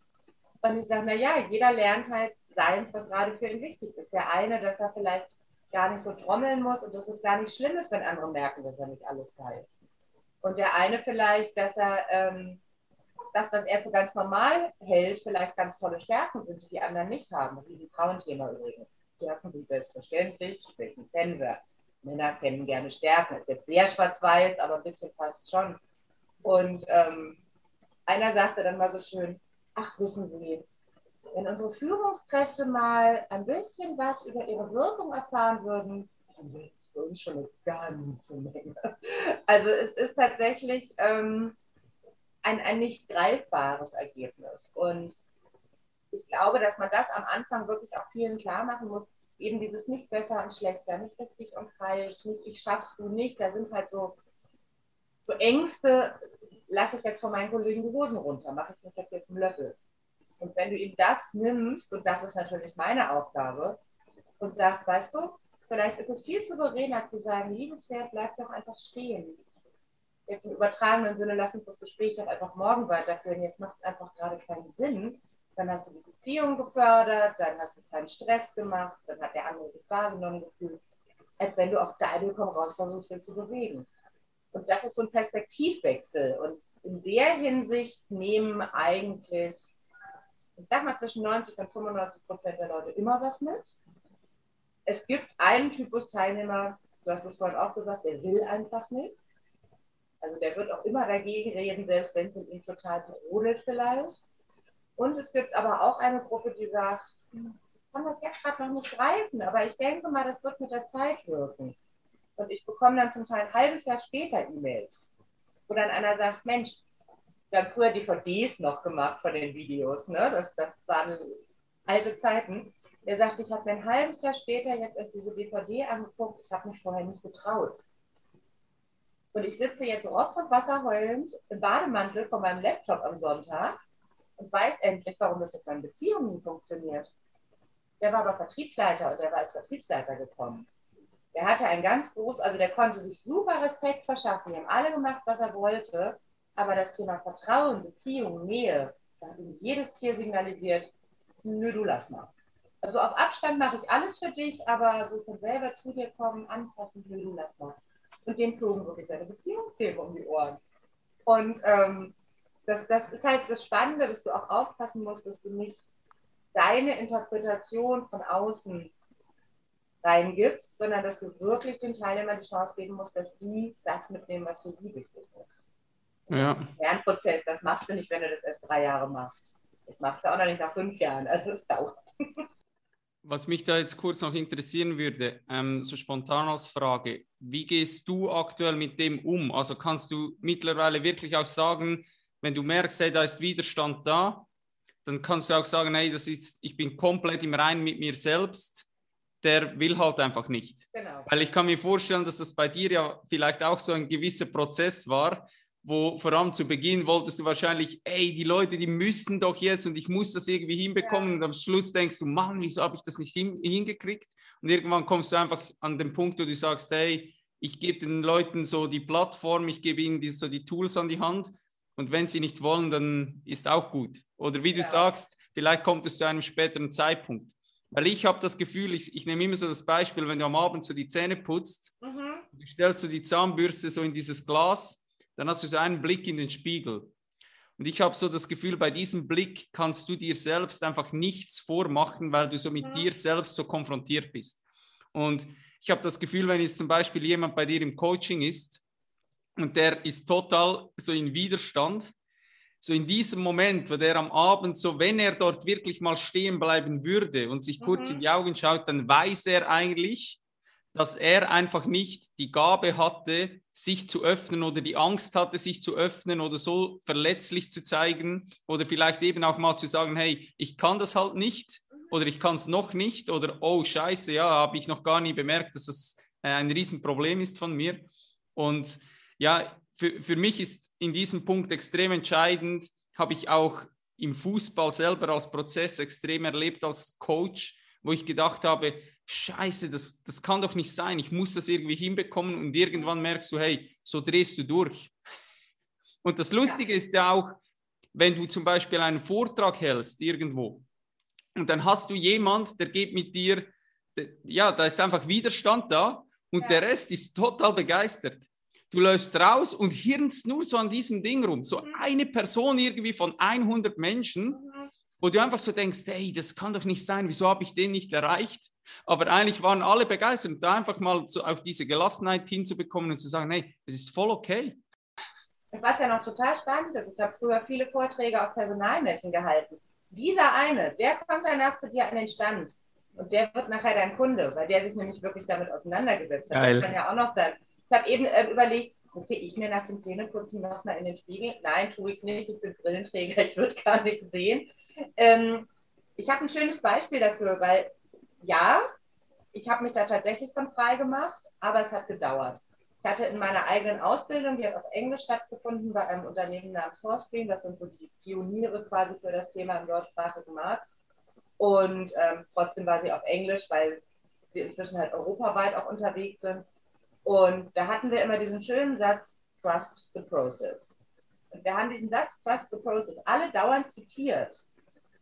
Und ich sage, naja, jeder lernt halt seins, was gerade für ihn wichtig ist. Der eine, dass er vielleicht gar nicht so trommeln muss und dass es gar nicht schlimm ist, wenn andere merken, dass er nicht alles weiß. Und der eine vielleicht, dass er ähm, das, was er für ganz normal hält, vielleicht ganz tolle Stärken sind, die die anderen nicht haben. Das ist ein Frauenthema übrigens. Stärken sind selbstverständlich, Schwächen kennen wir. Männer kennen gerne Stärken. Ist jetzt sehr schwarz-weiß, aber ein bisschen fast schon. Und ähm, einer sagte dann mal so schön, ach, wissen Sie, wenn unsere Führungskräfte mal ein bisschen was über ihre Wirkung erfahren würden, dann wäre es für uns schon eine ganze Menge. Also es ist tatsächlich ähm, ein, ein nicht greifbares Ergebnis. Und ich glaube, dass man das am Anfang wirklich auch vielen klar machen muss. Eben dieses nicht besser und schlechter, nicht richtig und falsch, nicht ich schaffst du nicht. Da sind halt so, so Ängste, lasse ich jetzt von meinen Kollegen die Hosen runter, mache ich mich jetzt jetzt zum Löffel. Und wenn du ihm das nimmst, und das ist natürlich meine Aufgabe, und sagst, weißt du, vielleicht ist es viel souveräner zu sagen, liebes Pferd, bleib doch einfach stehen. Jetzt im übertragenen Sinne, lass uns das Gespräch doch einfach morgen weiterführen. Jetzt macht es einfach gerade keinen Sinn. Dann hast du die Beziehung gefördert, dann hast du keinen Stress gemacht, dann hat der andere sich wahrgenommen gefühlt, als wenn du auf deinem Komm raus versuchst, ihn zu bewegen. Und das ist so ein Perspektivwechsel. Und in der Hinsicht nehmen eigentlich, ich sag mal, zwischen 90 und 95 Prozent der Leute immer was mit. Es gibt einen Typus Teilnehmer, du hast es vorhin auch gesagt, der will einfach nicht. Also der wird auch immer dagegen reden, selbst wenn es ihn total brodelt vielleicht. Und es gibt aber auch eine Gruppe, die sagt, hm, ich kann das jetzt gerade noch nicht greifen, aber ich denke mal, das wird mit der Zeit wirken. Und ich bekomme dann zum Teil ein halbes Jahr später E-Mails, wo dann einer sagt, Mensch, wir haben früher DVDs noch gemacht von den Videos, ne? Das, das waren alte Zeiten. Der sagt, ich habe mir ein halbes Jahr später jetzt erst diese DVD angeguckt, ich habe mich vorher nicht getraut. Und ich sitze jetzt rotz und Wasser heulend im Bademantel vor meinem Laptop am Sonntag und weiß endlich, warum das mit meinen Beziehungen funktioniert. Der war aber Vertriebsleiter und der war als Vertriebsleiter gekommen. Der hatte ein ganz groß, also der konnte sich super Respekt verschaffen. Die haben alle gemacht, was er wollte. Aber das Thema Vertrauen, Beziehung, Nähe, da hat ihm jedes Tier signalisiert, nö, du lass mal. Also auf Abstand mache ich alles für dich, aber so von selber zu dir kommen, anpassen, nö, du lass mal. Und dem flogen wirklich seine Beziehungsthemen um die Ohren. Und ähm, das, das ist halt das Spannende, dass du auch aufpassen musst, dass du nicht deine Interpretation von außen reingibst, sondern dass du wirklich den Teilnehmern die Chance geben musst, dass sie das mitnehmen, was für sie wichtig ist. Ja. Das ist ein Lernprozess, das machst du nicht, wenn du das erst drei Jahre machst. Das machst du auch noch nicht nach fünf Jahren, also es dauert. Was mich da jetzt kurz noch interessieren würde, ähm, so spontan als Frage, wie gehst du aktuell mit dem um? Also kannst du mittlerweile wirklich auch sagen, wenn du merkst, hey, da ist Widerstand da, dann kannst du auch sagen, hey, das ist, ich bin komplett im Reinen mit mir selbst, der will halt einfach nicht. Genau. Weil ich kann mir vorstellen, dass das bei dir ja vielleicht auch so ein gewisser Prozess war, wo vor allem zu Beginn wolltest du wahrscheinlich, ey, die Leute, die müssen doch jetzt und ich muss das irgendwie hinbekommen. Ja. Und am Schluss denkst du, Mann, wieso habe ich das nicht hin, hingekriegt? Und irgendwann kommst du einfach an den Punkt, wo du sagst, hey, ich gebe den Leuten so die Plattform, ich gebe ihnen die, so die Tools an die Hand. Und wenn sie nicht wollen, dann ist auch gut. Oder wie du ja. sagst, vielleicht kommt es zu einem späteren Zeitpunkt. Weil ich habe das Gefühl, ich, ich nehme immer so das Beispiel, wenn du am Abend so die Zähne putzt, mhm. du stellst du die Zahnbürste so in dieses Glas dann hast du so einen Blick in den Spiegel. Und ich habe so das Gefühl, bei diesem Blick kannst du dir selbst einfach nichts vormachen, weil du so mit mhm. dir selbst so konfrontiert bist. Und ich habe das Gefühl, wenn jetzt zum Beispiel jemand bei dir im Coaching ist und der ist total so in Widerstand, so in diesem Moment, wo der am Abend so, wenn er dort wirklich mal stehen bleiben würde und sich kurz mhm. in die Augen schaut, dann weiß er eigentlich, dass er einfach nicht die Gabe hatte, sich zu öffnen oder die Angst hatte, sich zu öffnen oder so verletzlich zu zeigen oder vielleicht eben auch mal zu sagen, hey, ich kann das halt nicht oder ich kann es noch nicht oder oh scheiße, ja, habe ich noch gar nie bemerkt, dass das äh, ein Riesenproblem ist von mir. Und ja, für, für mich ist in diesem Punkt extrem entscheidend, habe ich auch im Fußball selber als Prozess extrem erlebt als Coach, wo ich gedacht habe, scheiße, das, das kann doch nicht sein, ich muss das irgendwie hinbekommen und irgendwann merkst du, hey, so drehst du durch. Und das Lustige ist ja auch, wenn du zum Beispiel einen Vortrag hältst irgendwo und dann hast du jemand, der geht mit dir, der, ja, da ist einfach Widerstand da und ja. der Rest ist total begeistert. Du läufst raus und hirnst nur so an diesem Ding rum. So mhm. eine Person irgendwie von 100 Menschen, mhm. Wo du einfach so denkst, hey, das kann doch nicht sein, wieso habe ich den nicht erreicht? Aber eigentlich waren alle begeistert, da einfach mal so auch diese Gelassenheit hinzubekommen und zu sagen, hey, es ist voll okay. Was ja noch total spannend ist, ich habe früher viele Vorträge auf Personalmessen gehalten. Dieser eine, der kommt danach zu dir an den Stand und der wird nachher dein Kunde, weil der sich nämlich wirklich damit auseinandergesetzt hat. Geil. Das kann ja auch noch sein. Ich habe eben äh, überlegt, gucke ich mir nach dem Zähneputzen nochmal in den Spiegel? Nein, tue ich nicht. Ich bin Brillenträger, ich würde gar nichts sehen. Ähm, ich habe ein schönes Beispiel dafür, weil ja, ich habe mich da tatsächlich von frei gemacht, aber es hat gedauert. Ich hatte in meiner eigenen Ausbildung, die hat auf Englisch stattgefunden, bei einem Unternehmen namens Forstream, das sind so die Pioniere quasi für das Thema im deutschsprachigen Markt. Und ähm, trotzdem war sie auf Englisch, weil wir inzwischen halt europaweit auch unterwegs sind. Und da hatten wir immer diesen schönen Satz, Trust the Process. Und wir haben diesen Satz, Trust the Process, alle dauernd zitiert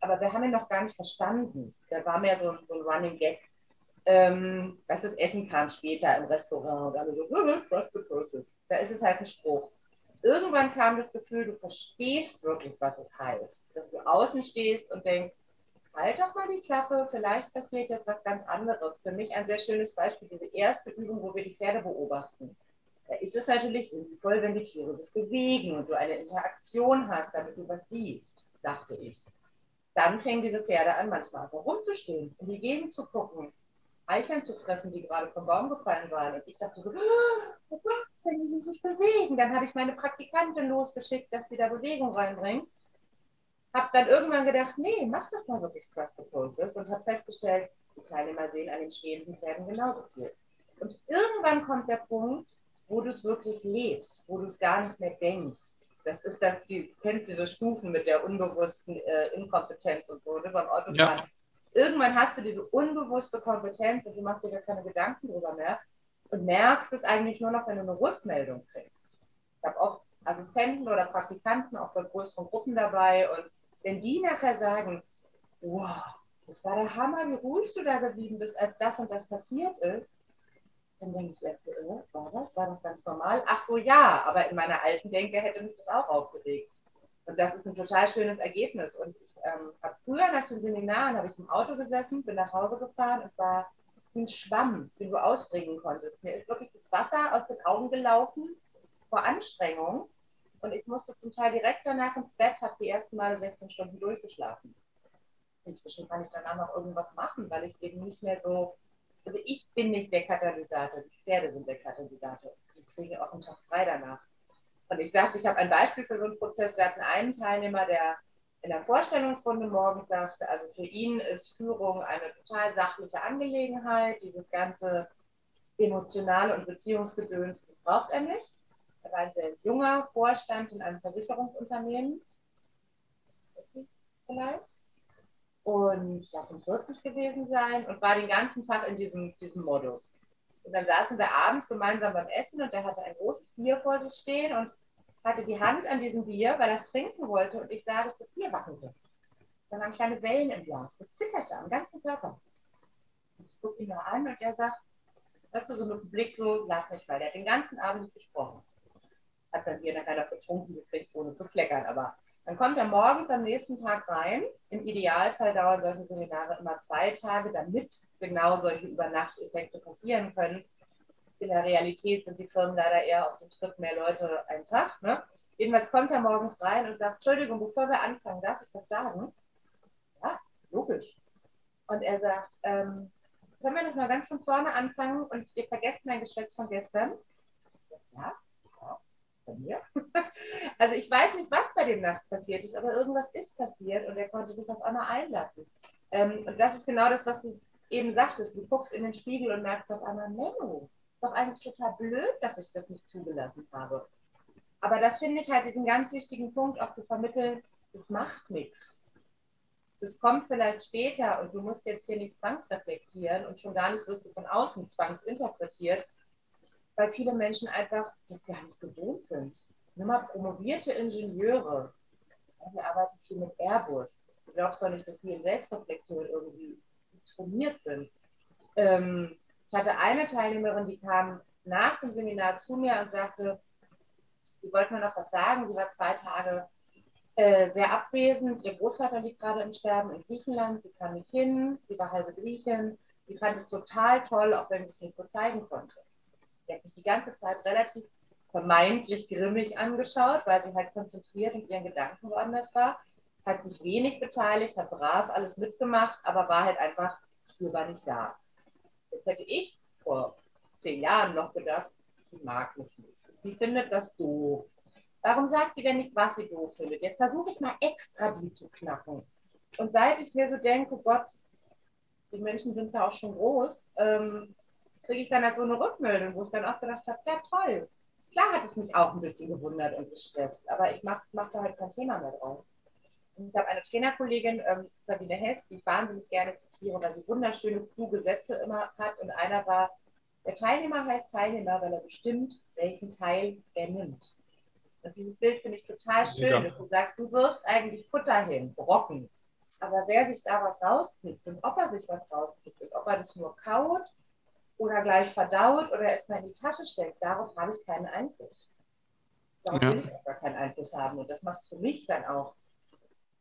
aber wir haben ihn noch gar nicht verstanden. Der war mehr so, so ein Running Gag. Ähm, dass das Essen kam später im Restaurant und alle so, trust the process. Da ist es halt ein Spruch. Irgendwann kam das Gefühl, du verstehst wirklich, was es heißt. Dass du außen stehst und denkst, halt doch mal die Klappe, vielleicht passiert jetzt was ganz anderes. Für mich ein sehr schönes Beispiel, diese erste Übung, wo wir die Pferde beobachten. Da ist es natürlich sinnvoll, wenn die Tiere sich bewegen und du eine Interaktion hast, damit du was siehst, dachte ich dann fängen diese Pferde an, manchmal rumzustehen, in die Gegend zu gucken, Eicheln zu fressen, die gerade vom Baum gefallen waren. Und ich dachte so, oh Gott, wenn die sich nicht bewegen. Dann habe ich meine Praktikantin losgeschickt, dass sie da Bewegung reinbringt. Habe dann irgendwann gedacht, nee, mach das mal wirklich Poses und habe festgestellt, die Teilnehmer sehen an den stehenden Pferden genauso viel. Und irgendwann kommt der Punkt, wo du es wirklich lebst, wo du es gar nicht mehr denkst das ist das, du kennst diese Stufen mit der unbewussten äh, Inkompetenz und so, ne, beim Autofahren. Ja. Irgendwann hast du diese unbewusste Kompetenz und du machst dir gar keine Gedanken drüber mehr und merkst es eigentlich nur noch, wenn du eine Rückmeldung kriegst. Ich habe auch Assistenten oder Praktikanten auch bei größeren Gruppen dabei und wenn die nachher sagen, wow, das war der Hammer, wie ruhig du da geblieben bist, als das und das passiert ist, dann denke ich erst so, äh, war das? War das ganz normal? Ach so, ja, aber in meiner alten Denke hätte mich das auch aufgeregt. Und das ist ein total schönes Ergebnis. Und ich ähm, habe früher nach den Seminaren, habe ich im Auto gesessen, bin nach Hause gefahren und war ein Schwamm, den du ausbringen konntest. Mir ist wirklich das Wasser aus den Augen gelaufen vor Anstrengung und ich musste zum Teil direkt danach ins Bett, habe die ersten Male 16 Stunden durchgeschlafen. Inzwischen kann ich danach noch irgendwas machen, weil ich eben nicht mehr so, also ich bin nicht der Katalysator, die Pferde sind der Katalysator. Die kriegen auch einen Tag frei danach. Und ich sagte, ich habe ein Beispiel für so einen Prozess. Wir hatten einen Teilnehmer, der in der Vorstellungsrunde morgens sagte, also für ihn ist Führung eine total sachliche Angelegenheit. Dieses ganze emotionale und Beziehungsgedöns, braucht er nicht. Er war ein sehr junger Vorstand in einem Versicherungsunternehmen. Vielleicht. Und lass ihn 40 gewesen sein und war den ganzen Tag in diesem, diesem Modus. Und dann saßen wir abends gemeinsam beim Essen und er hatte ein großes Bier vor sich stehen und hatte die Hand an diesem Bier, weil er es trinken wollte und ich sah, dass das Bier wackelte. Da waren kleine Wellen im Glas, das zitterte am ganzen Körper. Und ich gucke ihn nur an und er sagt, hast du so mit dem Blick so, lass mich, weil der hat den ganzen Abend nicht gesprochen. Hat dann Bier nachher noch getrunken gekriegt, ohne zu kleckern, aber dann kommt er morgens am nächsten Tag rein. Im Idealfall dauern solche Seminare immer zwei Tage, damit genau solche Übernachteffekte passieren können in der Realität sind die Firmen leider eher auf dem Schritt mehr Leute einen Tag. Ne? Jedenfalls kommt er morgens rein und sagt, Entschuldigung, bevor wir anfangen, darf ich was sagen? Ja, logisch. Und er sagt, ähm, können wir noch mal ganz von vorne anfangen und ihr vergesst mein Geschwätz von gestern? Ja, bei mir. also ich weiß nicht, was bei dem Nacht passiert ist, aber irgendwas ist passiert und er konnte sich auf einmal einlassen. Ähm, und das ist genau das, was du eben sagtest. Du guckst in den Spiegel und merkst auf einmal, Menno, doch eigentlich total blöd, dass ich das nicht zugelassen habe. Aber das finde ich halt diesen ganz wichtigen Punkt auch zu vermitteln, es macht nichts. Das kommt vielleicht später und du musst jetzt hier nicht zwangsreflektieren und schon gar nicht wirst du von außen zwangsinterpretiert, weil viele Menschen einfach das gar nicht gewohnt sind. Nur mal promovierte Ingenieure, wir arbeiten viel mit Airbus. Du glaubst doch nicht, dass die in Selbstreflexion irgendwie trainiert sind. Ähm, ich hatte eine Teilnehmerin, die kam nach dem Seminar zu mir und sagte, sie wollte mir noch was sagen. Sie war zwei Tage äh, sehr abwesend. Ihr Großvater liegt gerade im Sterben in Griechenland. Sie kam nicht hin. Sie war halbe Griechin. Sie fand es total toll, auch wenn sie es nicht so zeigen konnte. Sie hat mich die ganze Zeit relativ vermeintlich grimmig angeschaut, weil sie halt konzentriert in ihren Gedanken woanders war. Hat sich wenig beteiligt, hat brav alles mitgemacht, aber war halt einfach spürbar nicht da. Jetzt hätte ich vor zehn Jahren noch gedacht, die mag mich nicht. Die findet das doof. Warum sagt sie denn nicht, was sie doof findet? Jetzt versuche ich mal extra die zu knacken. Und seit ich mir so denke, Gott, die Menschen sind ja auch schon groß, ähm, kriege ich dann halt so eine Rückmeldung, wo ich dann auch gedacht habe, ja toll. Klar hat es mich auch ein bisschen gewundert und gestresst, aber ich mache mach da halt kein Thema mehr drauf. Ich habe eine Trainerkollegin, ähm, Sabine Hess, die ich wahnsinnig gerne zitiere, weil sie wunderschöne, kluge Sätze immer hat. Und einer war, der Teilnehmer heißt Teilnehmer, weil er bestimmt, welchen Teil er nimmt. Und dieses Bild finde ich total schön, ja. dass du sagst, du wirst eigentlich Futter hin, Brocken. Aber wer sich da was rauspickt und ob er sich was rauspickt und ob er das nur kaut oder gleich verdaut oder erstmal in die Tasche steckt, darauf habe ich keinen Einfluss. Darauf ja. will ich auch gar keinen Einfluss haben. Und das macht es für mich dann auch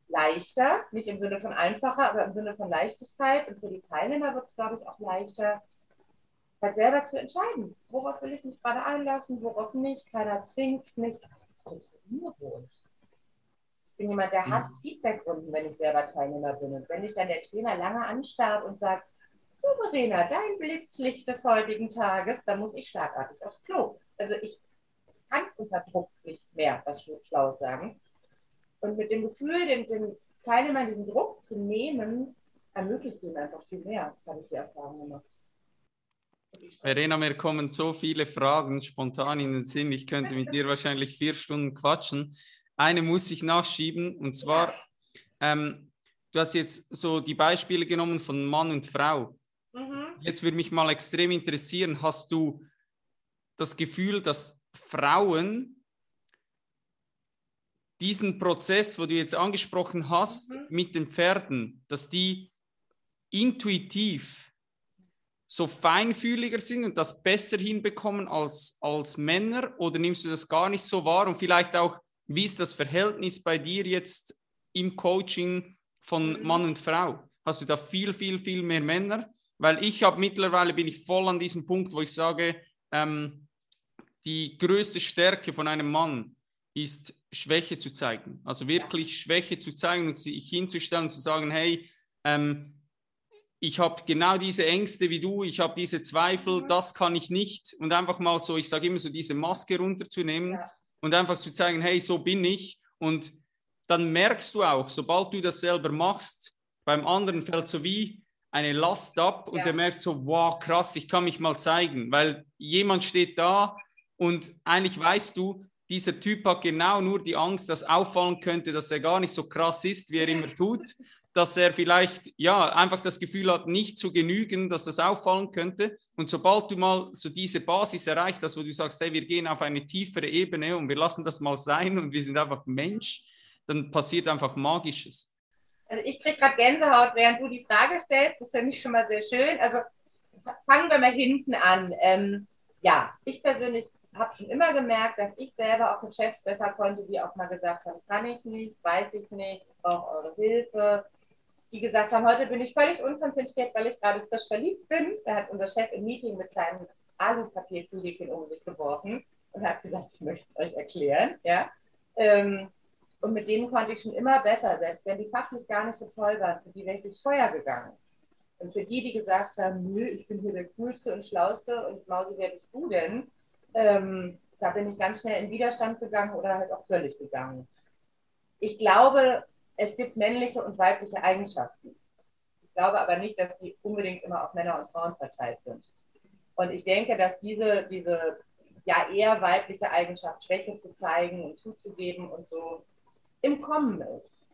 leichter, nicht im Sinne von einfacher, aber im Sinne von Leichtigkeit. Und für die Teilnehmer wird es, glaube ich, auch leichter, halt selber zu entscheiden, worauf will ich mich gerade einlassen, worauf nicht. Keiner zwingt mich. Das ist total ungewohnt. Ich bin jemand, der hasst mhm. Feedbackrunden, wenn ich selber Teilnehmer bin. Und wenn ich dann der Trainer lange anstarrt und sagt, so Verena, dein Blitzlicht des heutigen Tages, dann muss ich schlagartig aufs Klo. Also ich kann unter Druck nicht mehr was Schlaues sagen. Und mit dem Gefühl, den, den Teilnehmern diesen Druck zu nehmen, ermöglicht ihnen einfach viel mehr, habe ich die Erfahrung gemacht. Verena, mir kommen so viele Fragen spontan in den Sinn. Ich könnte mit dir wahrscheinlich vier Stunden quatschen. Eine muss ich nachschieben und zwar, ähm, du hast jetzt so die Beispiele genommen von Mann und Frau. Mhm. Jetzt würde mich mal extrem interessieren, hast du das Gefühl, dass Frauen diesen Prozess, wo du jetzt angesprochen hast, mhm. mit den Pferden, dass die intuitiv so feinfühliger sind und das besser hinbekommen als, als Männer? Oder nimmst du das gar nicht so wahr? Und vielleicht auch, wie ist das Verhältnis bei dir jetzt im Coaching von mhm. Mann und Frau? Hast du da viel, viel, viel mehr Männer weil ich habe mittlerweile, bin ich voll an diesem Punkt, wo ich sage, ähm, die größte Stärke von einem Mann ist Schwäche zu zeigen. Also wirklich Schwäche zu zeigen und sich hinzustellen und zu sagen, hey, ähm, ich habe genau diese Ängste wie du, ich habe diese Zweifel, mhm. das kann ich nicht. Und einfach mal so, ich sage immer so, diese Maske runterzunehmen ja. und einfach zu zeigen, hey, so bin ich. Und dann merkst du auch, sobald du das selber machst, beim anderen fällt so wie eine Last ab und ja. der merkt so, wow, krass, ich kann mich mal zeigen, weil jemand steht da und eigentlich weißt du, dieser Typ hat genau nur die Angst, dass auffallen könnte, dass er gar nicht so krass ist, wie er immer tut dass er vielleicht ja einfach das Gefühl hat, nicht zu genügen, dass das auffallen könnte. Und sobald du mal so diese Basis erreicht hast, wo du sagst, hey, wir gehen auf eine tiefere Ebene und wir lassen das mal sein und wir sind einfach Mensch, dann passiert einfach Magisches. Also ich kriege gerade Gänsehaut, während du die Frage stellst. Das finde ich schon mal sehr schön. Also fangen wir mal hinten an. Ähm, ja, ich persönlich habe schon immer gemerkt, dass ich selber auch mit Chefs besser konnte, die auch mal gesagt haben, kann ich nicht, weiß ich nicht, brauche eure Hilfe die gesagt haben, heute bin ich völlig unkonzentriert, weil ich gerade frisch verliebt bin. Da hat unser Chef im Meeting mit kleinen Alupapierkugelchen um sich geworfen und hat gesagt, ich möchte es euch erklären. Ja? Ähm, und mit denen konnte ich schon immer besser, selbst wenn die fachlich gar nicht so toll waren, für die wäre ich durchs Feuer gegangen. Und für die, die gesagt haben, nö, ich bin hier der Coolste und Schlauste und Mausi, wer bist du denn? Ähm, da bin ich ganz schnell in Widerstand gegangen oder halt auch völlig gegangen. Ich glaube, es gibt männliche und weibliche Eigenschaften. Ich glaube aber nicht, dass die unbedingt immer auf Männer und Frauen verteilt sind. Und ich denke, dass diese, diese ja eher weibliche Eigenschaft, Schwäche zu zeigen und zuzugeben und so im Kommen ist.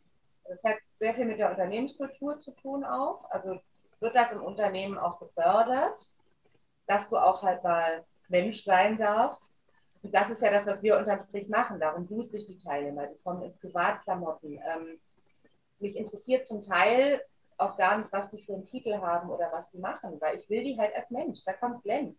Das hat sehr viel mit der Unternehmenskultur zu tun auch. Also wird das im Unternehmen auch gefördert, dass du auch halt mal Mensch sein darfst. Und das ist ja das, was wir unterm Strich machen. Darum duzt sich die Teilnehmer. Die kommen in Privatklamotten. Ähm, mich interessiert zum Teil auch gar nicht, was die für einen Titel haben oder was die machen, weil ich will die halt als Mensch. Da kommt Glenn.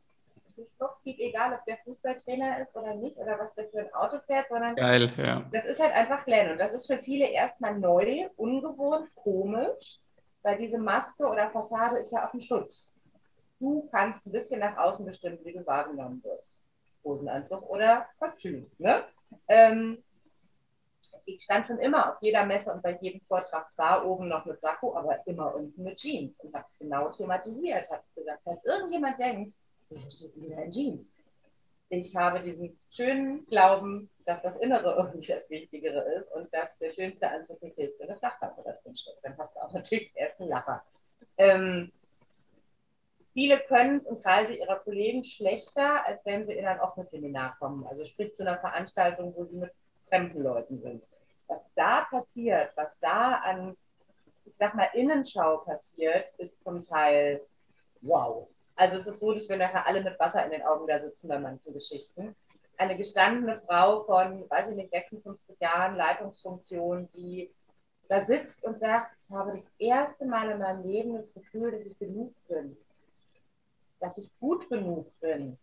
Ist doch viel egal, ob der Fußballtrainer ist oder nicht oder was der für ein Auto fährt, sondern Geil, ja. das ist halt einfach Glenn. Und das ist für viele erstmal neu, ungewohnt, komisch, weil diese Maske oder Fassade ist ja auch ein Schutz. Du kannst ein bisschen nach außen bestimmen, wie du wahrgenommen wirst. Hosenanzug oder Kostüm. Ne? Ähm, ich stand schon immer auf jeder Messe und bei jedem Vortrag zwar oben noch mit Sakko, aber immer unten mit Jeans und habe es genau thematisiert. Habe gesagt, wenn irgendjemand denkt, steht wieder in Jeans? Ich habe diesen schönen Glauben, dass das Innere irgendwie das Wichtigere ist und dass der schönste Anzug nicht hilft, wenn das Dachpappe da drin steckt. Dann hast du auch natürlich den ersten Lacher. Ähm, viele können es im Kreise ihrer Kollegen schlechter, als wenn sie in ein offenes Seminar kommen. Also sprich zu einer Veranstaltung, wo sie mit fremden Leuten sind. Was da passiert, was da an, ich sag mal, Innenschau passiert, ist zum Teil wow. Also es ist so, dass wir nachher alle mit Wasser in den Augen da sitzen bei manchen Geschichten. Eine gestandene Frau von, weiß ich nicht, 56 Jahren, Leitungsfunktion, die da sitzt und sagt, ich habe das erste Mal in meinem Leben das Gefühl, dass ich genug bin, dass ich gut genug bin,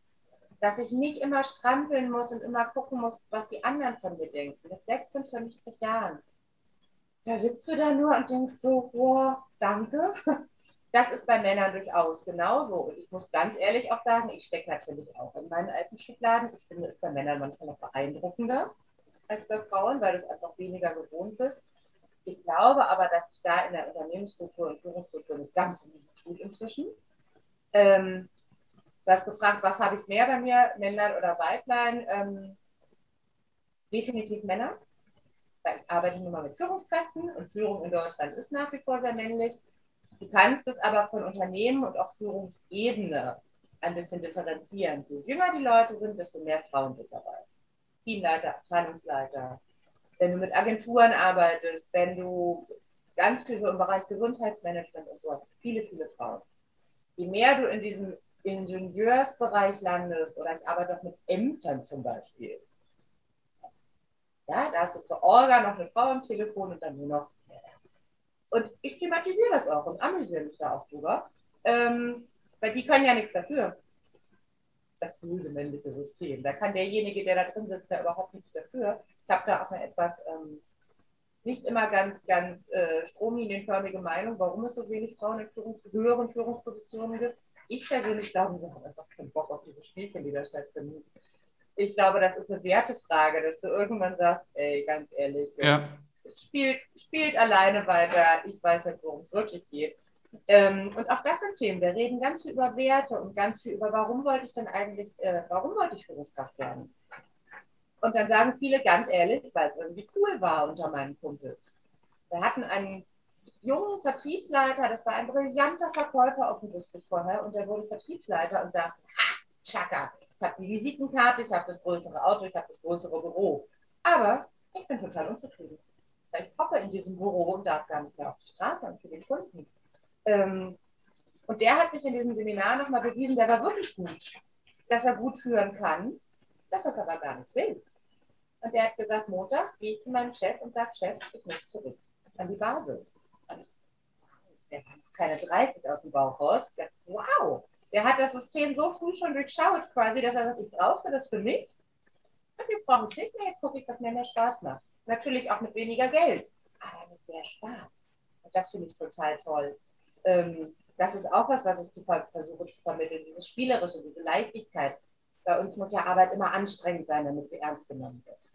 dass ich nicht immer strampeln muss und immer gucken muss, was die anderen von mir denken. Mit 56 Jahren. Da sitzt du da nur und denkst so, boah, danke. Das ist bei Männern durchaus genauso. Und ich muss ganz ehrlich auch sagen, ich stecke natürlich auch in meinen alten Schubladen. Ich finde es bei Männern manchmal noch beeindruckender als bei Frauen, weil du es einfach weniger gewohnt bist. Ich glaube aber, dass sich da in der Unternehmensstruktur und Führungsstruktur eine ganze Menge tut inzwischen. Ähm, Du hast gefragt, was habe ich mehr bei mir, Männlein oder Weiblein? Ähm, definitiv Männer. Da arbeite ich nur mal mit Führungskräften und Führung in Deutschland ist nach wie vor sehr männlich. Du kannst es aber von Unternehmen und auch Führungsebene ein bisschen differenzieren. Je jünger die Leute sind, desto mehr Frauen sind dabei. Teamleiter, Abteilungsleiter. Wenn du mit Agenturen arbeitest, wenn du ganz viel so im Bereich Gesundheitsmanagement und so, viele, viele Frauen. Je mehr du in diesem Ingenieursbereich landest oder ich arbeite auch mit Ämtern zum Beispiel. Ja, da hast du zur Orga noch eine Frau am Telefon und dann nur noch. Und ich thematisiere das auch und amüsiere mich da auch drüber. Ähm, weil die können ja nichts dafür. Das böse männliche System. Da kann derjenige, der da drin sitzt, da überhaupt nichts dafür. Ich habe da auch eine etwas ähm, nicht immer ganz, ganz äh, stromlinienförmige Meinung, warum es so wenig Frauen in Führungs höheren Führungspositionen gibt. Ich persönlich glaube, sie haben einfach keinen Bock auf diese Spielchen, die da stattfinden. Ich glaube, das ist eine Wertefrage, dass du irgendwann sagst, ey, ganz ehrlich, ja. Spielt, spielt alleine weiter, ich weiß jetzt, worum es wirklich geht. Ähm, und auch das sind Themen. Wir reden ganz viel über Werte und ganz viel über, warum wollte ich denn eigentlich, äh, warum wollte ich Führungskraft werden? Und dann sagen viele ganz ehrlich, weil es irgendwie cool war unter meinen Kumpels. Wir hatten einen jungen Vertriebsleiter, das war ein brillanter Verkäufer offensichtlich vorher, und der wurde Vertriebsleiter und sagte, ha, Chaka, ich habe die Visitenkarte, ich habe das größere Auto, ich habe das größere Büro. Aber ich bin total unzufrieden. Ich hocke in diesem Büro und darf gar nicht mehr auf die Straße und zu den Kunden. Ähm, und der hat sich in diesem Seminar nochmal bewiesen, der war wirklich gut, dass er gut führen kann, dass er es aber gar nicht will. Und der hat gesagt, Montag gehe ich zu meinem Chef und sage, Chef, ich muss zurück an die Basis. der hat keine 30 aus dem Bauch raus. Wow, der hat das System so früh schon durchschaut quasi, dass er sagt, ich brauche das für mich. Und jetzt brauche ich es nicht mehr, jetzt gucke ich, was mir mehr Spaß macht. Natürlich auch mit weniger Geld, aber mit mehr Spaß. Und das finde ich total toll. Ähm, das ist auch was, was ich zu versuche zu vermitteln, dieses Spielerische, diese Leichtigkeit. Bei uns muss ja Arbeit immer anstrengend sein, damit sie ernst genommen wird.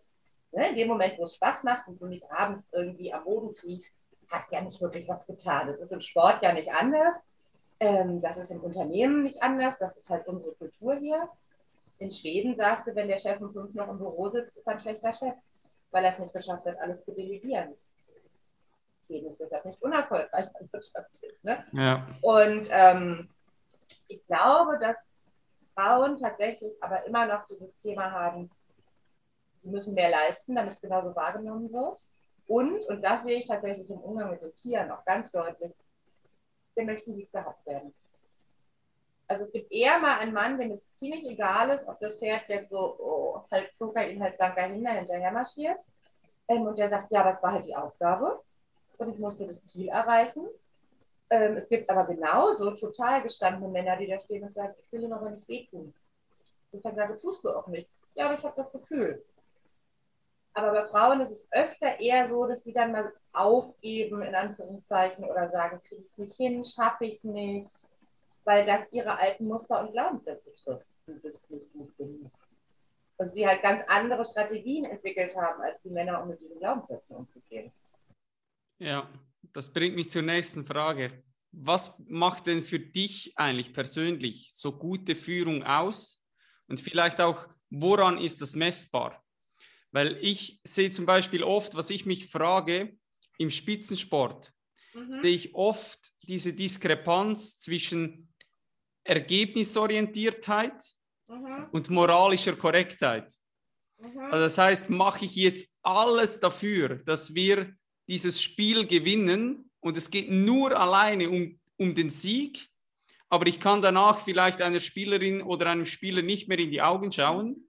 Ne? In dem Moment, wo es Spaß macht und du nicht abends irgendwie am Boden kriegst, hast ja nicht wirklich was getan. Das ist im Sport ja nicht anders. Ähm, das ist im Unternehmen nicht anders. Das ist halt unsere Kultur hier. In Schweden sagst du, wenn der Chef um fünf noch im Büro sitzt, ist er ein schlechter Chef, weil er es nicht geschafft hat, alles zu delegieren. Schweden ist deshalb nicht unerfolgreich wirtschaftlich. Ne? Ja. Und ähm, ich glaube, dass Frauen tatsächlich aber immer noch dieses Thema haben, sie müssen mehr leisten, damit es genauso wahrgenommen wird. Und, und das sehe ich tatsächlich im Umgang mit den Tieren auch ganz deutlich, wir möchten lieb gehabt werden. Also es gibt eher mal einen Mann, dem es ziemlich egal ist, ob das Pferd jetzt so oh, halt Zucker ihn halt Sanka hinterher marschiert. Ähm, und der sagt, ja, das war halt die Aufgabe und ich musste das Ziel erreichen. Ähm, es gibt aber genauso total gestandene Männer, die da stehen und sagen, ich will ihm aber nicht wehtun. Ich sage, tust du auch nicht. Ja, aber ich habe das Gefühl. Aber bei Frauen ist es öfter eher so, dass die dann mal aufgeben, in Anführungszeichen, oder sagen, kriege ich nicht hin, schaffe ich nicht, weil das ihre alten Muster und Glaubenssätze trifft, die das nicht gut finden. Und sie halt ganz andere Strategien entwickelt haben, als die Männer, um mit diesen Glaubenssätzen umzugehen. Ja, das bringt mich zur nächsten Frage. Was macht denn für dich eigentlich persönlich so gute Führung aus? Und vielleicht auch, woran ist das messbar? Weil ich sehe zum Beispiel oft, was ich mich frage, im Spitzensport mhm. sehe ich oft diese Diskrepanz zwischen Ergebnisorientiertheit mhm. und moralischer Korrektheit. Mhm. Also das heißt, mache ich jetzt alles dafür, dass wir dieses Spiel gewinnen und es geht nur alleine um, um den Sieg, aber ich kann danach vielleicht einer Spielerin oder einem Spieler nicht mehr in die Augen schauen.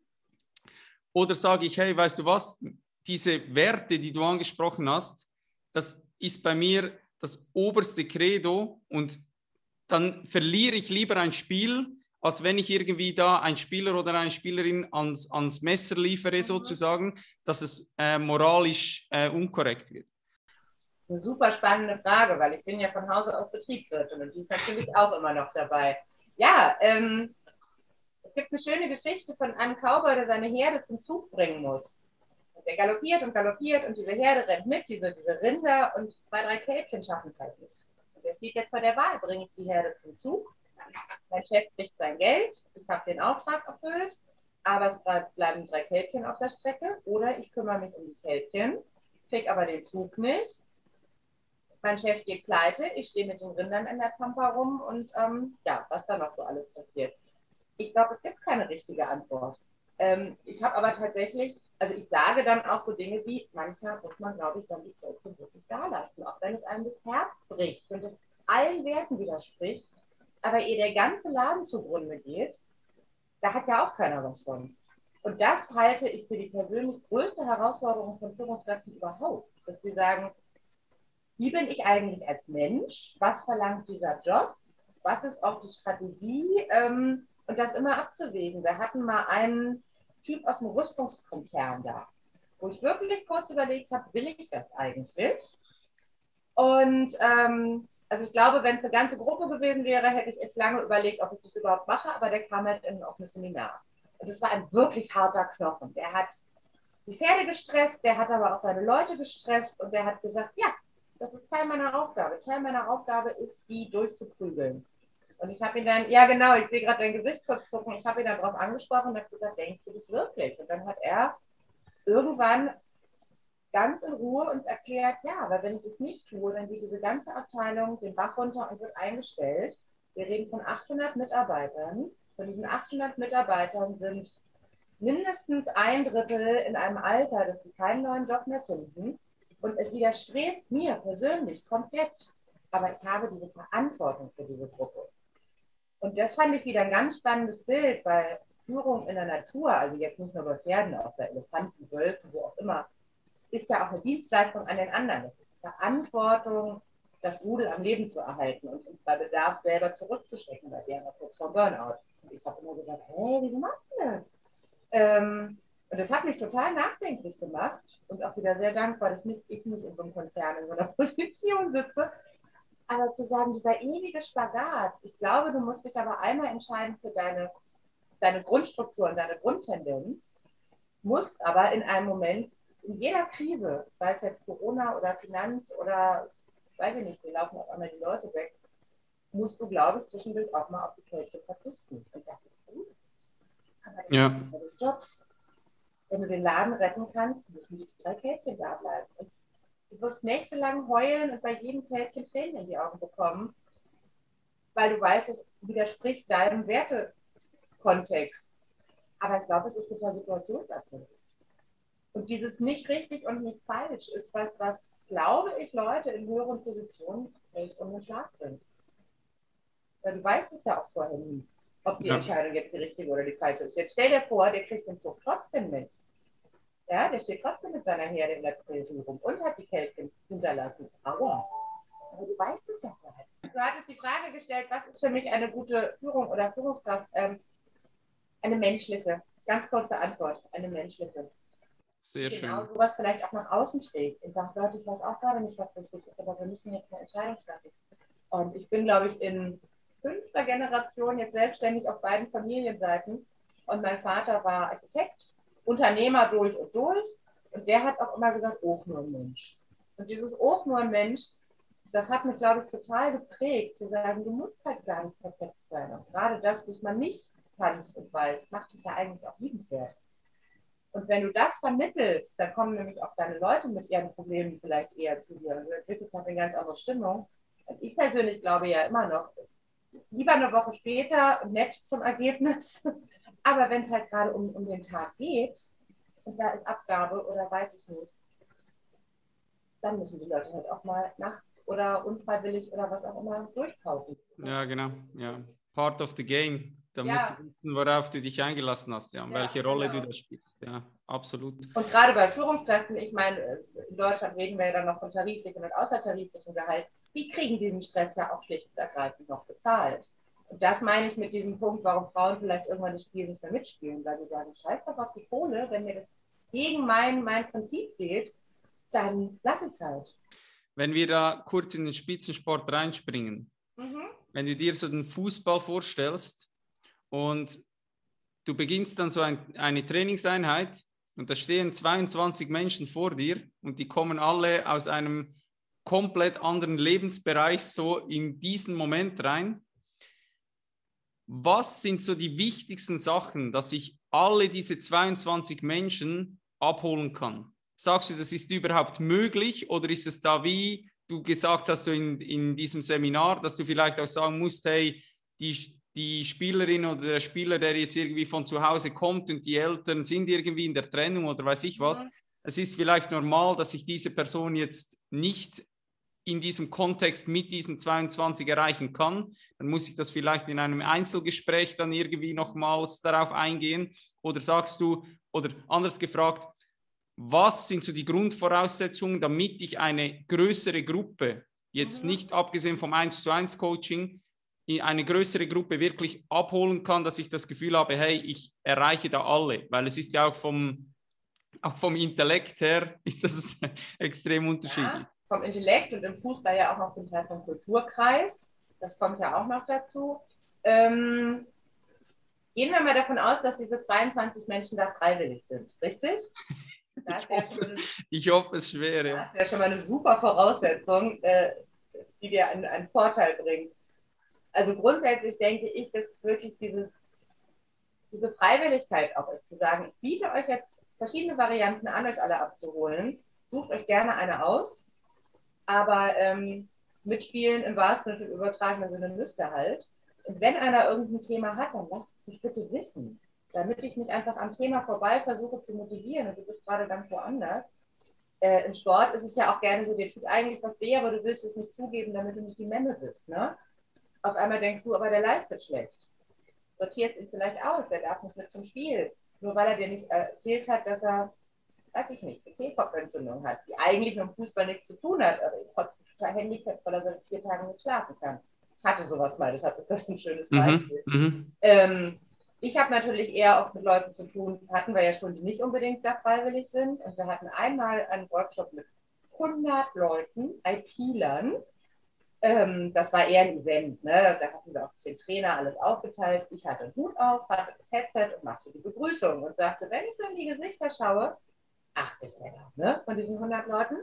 Oder sage ich, hey, weißt du was, diese Werte, die du angesprochen hast, das ist bei mir das oberste Credo und dann verliere ich lieber ein Spiel, als wenn ich irgendwie da ein Spieler oder eine Spielerin ans, ans Messer liefere, mhm. sozusagen, dass es äh, moralisch äh, unkorrekt wird eine super spannende Frage, weil ich bin ja von Hause aus Betriebswirtin und die ist natürlich auch immer noch dabei. Ja, ähm, es gibt eine schöne Geschichte von einem Cowboy, der seine Herde zum Zug bringen muss. Und der galoppiert und galoppiert und diese Herde rennt mit, diese, diese Rinder und zwei, drei Kälbchen schaffen es halt nicht. Und er steht jetzt vor der Wahl, bringe ich die Herde zum Zug. Mein Chef kriegt sein Geld, ich habe den Auftrag erfüllt, aber es bleiben drei Kälbchen auf der Strecke. Oder ich kümmere mich um die Kälbchen, kriege aber den Zug nicht. Mein Chef geht pleite, ich stehe mit den Rindern in der Pampa rum und ähm, ja, was da noch so alles passiert. Ich glaube, es gibt keine richtige Antwort. Ähm, ich habe aber tatsächlich, also ich sage dann auch so Dinge wie, manchmal muss man, glaube ich, dann die Kälte wirklich da lassen, auch wenn es einem das Herz bricht und es allen Werten widerspricht. Aber ehe der ganze Laden zugrunde geht, da hat ja auch keiner was von. Und das halte ich für die persönlich größte Herausforderung von Führungskräften überhaupt, dass sie sagen, wie bin ich eigentlich als Mensch, was verlangt dieser Job, was ist auch die Strategie ähm, und das immer abzuwägen. Wir hatten mal einen Typ aus dem Rüstungskonzern da. wo ich wirklich kurz überlegt habe, will ich das eigentlich? Und ähm, also ich glaube, wenn es eine ganze Gruppe gewesen wäre, hätte ich echt lange überlegt, ob ich das überhaupt mache, aber der kam halt in ein offenes Seminar. Und das war ein wirklich harter Knochen. Der hat die Pferde gestresst, der hat aber auch seine Leute gestresst und der hat gesagt, ja, das ist Teil meiner Aufgabe. Teil meiner Aufgabe ist, die durchzuprügeln. Und ich habe ihn dann, ja genau, ich sehe gerade dein Gesicht kurz zucken, ich habe ihn dann darauf angesprochen und habe gesagt, denkst du das wirklich? Und dann hat er irgendwann ganz in Ruhe uns erklärt, ja, weil wenn ich das nicht tue, dann geht diese ganze Abteilung den Bach runter und wird eingestellt. Wir reden von 800 Mitarbeitern. Von diesen 800 Mitarbeitern sind mindestens ein Drittel in einem Alter, dass sie keinen neuen Job mehr finden. Und es widerstrebt mir persönlich komplett. Aber ich habe diese Verantwortung für diese Gruppe. Und das fand ich wieder ein ganz spannendes Bild, weil Führung in der Natur, also jetzt nicht nur bei Pferden, auch bei Elefanten, Wölfen, wo auch immer, ist ja auch eine Dienstleistung an den anderen. Das ist Verantwortung, das Rudel am Leben zu erhalten und bei Bedarf selber zurückzustecken, bei der kurz vor Burnout. Und ich habe immer gesagt, hey, wie machst du das? Ähm, und das hat mich total nachdenklich gemacht und auch wieder sehr dankbar, dass nicht ich nicht in so einem Konzern in so einer Position sitze. Aber zu sagen, dieser ewige Spagat, ich glaube, du musst dich aber einmal entscheiden für deine, deine Grundstruktur und deine Grundtendenz, musst aber in einem Moment, in jeder Krise, sei es jetzt Corona oder Finanz oder, weiß ich nicht, wir laufen auf einmal die Leute weg, musst du, glaube ich, zwischendurch auch mal auf die Kälte verzichten. Und das ist gut. Aber das ja. ist des Jobs. Wenn du den Laden retten kannst, müssen die drei Kältchen da bleiben. Und du wirst nächtelang heulen und bei jedem Kältchen Tränen in die Augen bekommen, weil du weißt, es widerspricht deinem Wertekontext. Aber ich glaube, es ist total situationsabhängig. Und dieses nicht richtig und nicht falsch ist was, was, glaube ich, Leute in höheren Positionen echt um den Schlag bringt. Weil du weißt es ja auch vorher nie, ob die Ja. Entscheidung jetzt die richtige oder die falsche ist. Jetzt stell dir vor, der kriegt den Zug trotzdem mit. Ja, der steht trotzdem mit seiner Herde in der Quiltung rum und hat die Kälbchen hinterlassen. Aua. Aber du weißt es ja vorher. Du hattest die Frage gestellt, was ist für mich eine gute Führung oder Führungskraft? Ähm, eine menschliche. Ganz kurze Antwort. Eine menschliche. Sehr schön. Genau, sowas vielleicht auch nach außen trägt und sagt, Leute, ich weiß auch gerade nicht, was richtig ist, aber wir müssen jetzt eine Entscheidung treffen. Und ich bin, glaube ich, in fünfter Generation jetzt selbstständig auf beiden Familienseiten. Und mein Vater war Architekt, Unternehmer durch und durch. Und der hat auch immer gesagt, auch nur ein Mensch. Und dieses auch nur ein Mensch, das hat mich, glaube ich, total geprägt, zu sagen, du musst halt gar nicht perfekt sein. Und gerade das, was man nicht kannst und weiß, macht dich ja eigentlich auch liebenswert. Und wenn du das vermittelst, dann kommen nämlich auch deine Leute mit ihren Problemen vielleicht eher zu dir und du entwickelst halt eine ganz andere Stimmung. Und ich persönlich glaube ja immer noch, lieber eine Woche später nett zum Ergebnis. Aber wenn es halt gerade um, um den Tag geht und da ist Abgabe oder weiß ich nicht, dann müssen die Leute halt auch mal nachts oder unfreiwillig oder was auch immer durchkaufen. Ja, genau. Ja. Part of the game. Da Ja. musst du wissen, worauf du dich eingelassen hast, ja, und Ja, welche Rolle genau. du da spielst. Ja, absolut. Und gerade bei Führungskräften, ich meine, in Deutschland reden wir ja dann noch von tariflichem und außertariflichem Gehalt, die kriegen diesen Stress ja auch schlicht und ergreifend noch bezahlt. Und das meine ich mit diesem Punkt, warum Frauen vielleicht irgendwann das Spiel nicht mehr mitspielen, weil sie sagen, scheiß doch auf die Kohle, wenn mir das gegen mein, mein Prinzip geht, dann lass es halt. Wenn wir da kurz in den Spitzensport reinspringen, Mhm. wenn du dir so den Fußball vorstellst und du beginnst dann so ein, eine Trainingseinheit und da stehen 22 Menschen vor dir und die kommen alle aus einem komplett anderen Lebensbereich so in diesen Moment rein. Was sind so die wichtigsten Sachen, dass ich alle diese 22 Menschen abholen kann? Sagst du, das ist überhaupt möglich oder ist es da wie du gesagt hast in, in diesem Seminar, dass du vielleicht auch sagen musst, hey, die, die Spielerin oder der Spieler, der jetzt irgendwie von zu Hause kommt und die Eltern sind irgendwie in der Trennung oder weiß ich was, Mhm. es ist vielleicht normal, dass ich diese Person jetzt nicht in diesem Kontext mit diesen 22 erreichen kann, dann muss ich das vielleicht in einem Einzelgespräch dann irgendwie nochmals darauf eingehen. Oder sagst du, oder anders gefragt, was sind so die Grundvoraussetzungen, damit ich eine größere Gruppe, jetzt Mhm. nicht abgesehen vom 1 zu 1 Coaching, in eine größere Gruppe wirklich abholen kann, dass ich das Gefühl habe, hey, ich erreiche da alle, weil es ist ja auch vom auch vom Intellekt her ist das extrem unterschiedlich. Ja, vom Intellekt und im Fußball ja auch noch zum Teil vom Kulturkreis. Das kommt ja auch noch dazu. Ähm, gehen wir mal davon aus, dass diese 22 Menschen da freiwillig sind, richtig? Ich hoffe, es, ich hoffe, es schwer. Ja. Das ist ja schon mal eine super Voraussetzung, äh, die dir einen, einen Vorteil bringt. Also grundsätzlich denke ich, dass es wirklich dieses, diese Freiwilligkeit auch ist, zu sagen, ich biete euch jetzt verschiedene Varianten an, euch alle abzuholen. Sucht euch gerne eine aus, aber ähm, mitspielen im wahrsten im übertragenen Sinne müsst ihr halt. Und wenn einer irgendein Thema hat, dann lasst es mich bitte wissen, damit ich mich einfach am Thema vorbei versuche zu motivieren. Und du bist gerade ganz woanders. Äh, Im Sport ist es ja auch gerne so, dir tut eigentlich was weh, aber du willst es nicht zugeben, damit du nicht die Memme bist. Ne? Auf einmal denkst du, aber der leistet schlecht. Sortierst ihn vielleicht aus, der darf nicht mit zum Spiel. Nur weil er dir nicht erzählt hat, dass er, weiß ich nicht, eine Kehlkopfentzündung hat, die eigentlich mit dem Fußball nichts zu tun hat, aber trotzdem total handicapped, weil er seit vier Tagen nicht schlafen kann. Ich hatte sowas mal, deshalb ist das ein schönes mhm, Beispiel. Mhm, ähm, ich habe natürlich eher auch mit Leuten zu tun, hatten wir ja schon, die nicht unbedingt da freiwillig sind. Und wir hatten einmal einen Workshop mit 100 Leuten, IT-Lern, ähm, das war eher ein Event, ne? da hatten wir auch zehn Trainer alles aufgeteilt. Ich hatte einen Hut auf, hatte das Headset und machte die Begrüßung und sagte, wenn ich so in die Gesichter schaue, 80 Männer ne? von diesen 100 Leuten,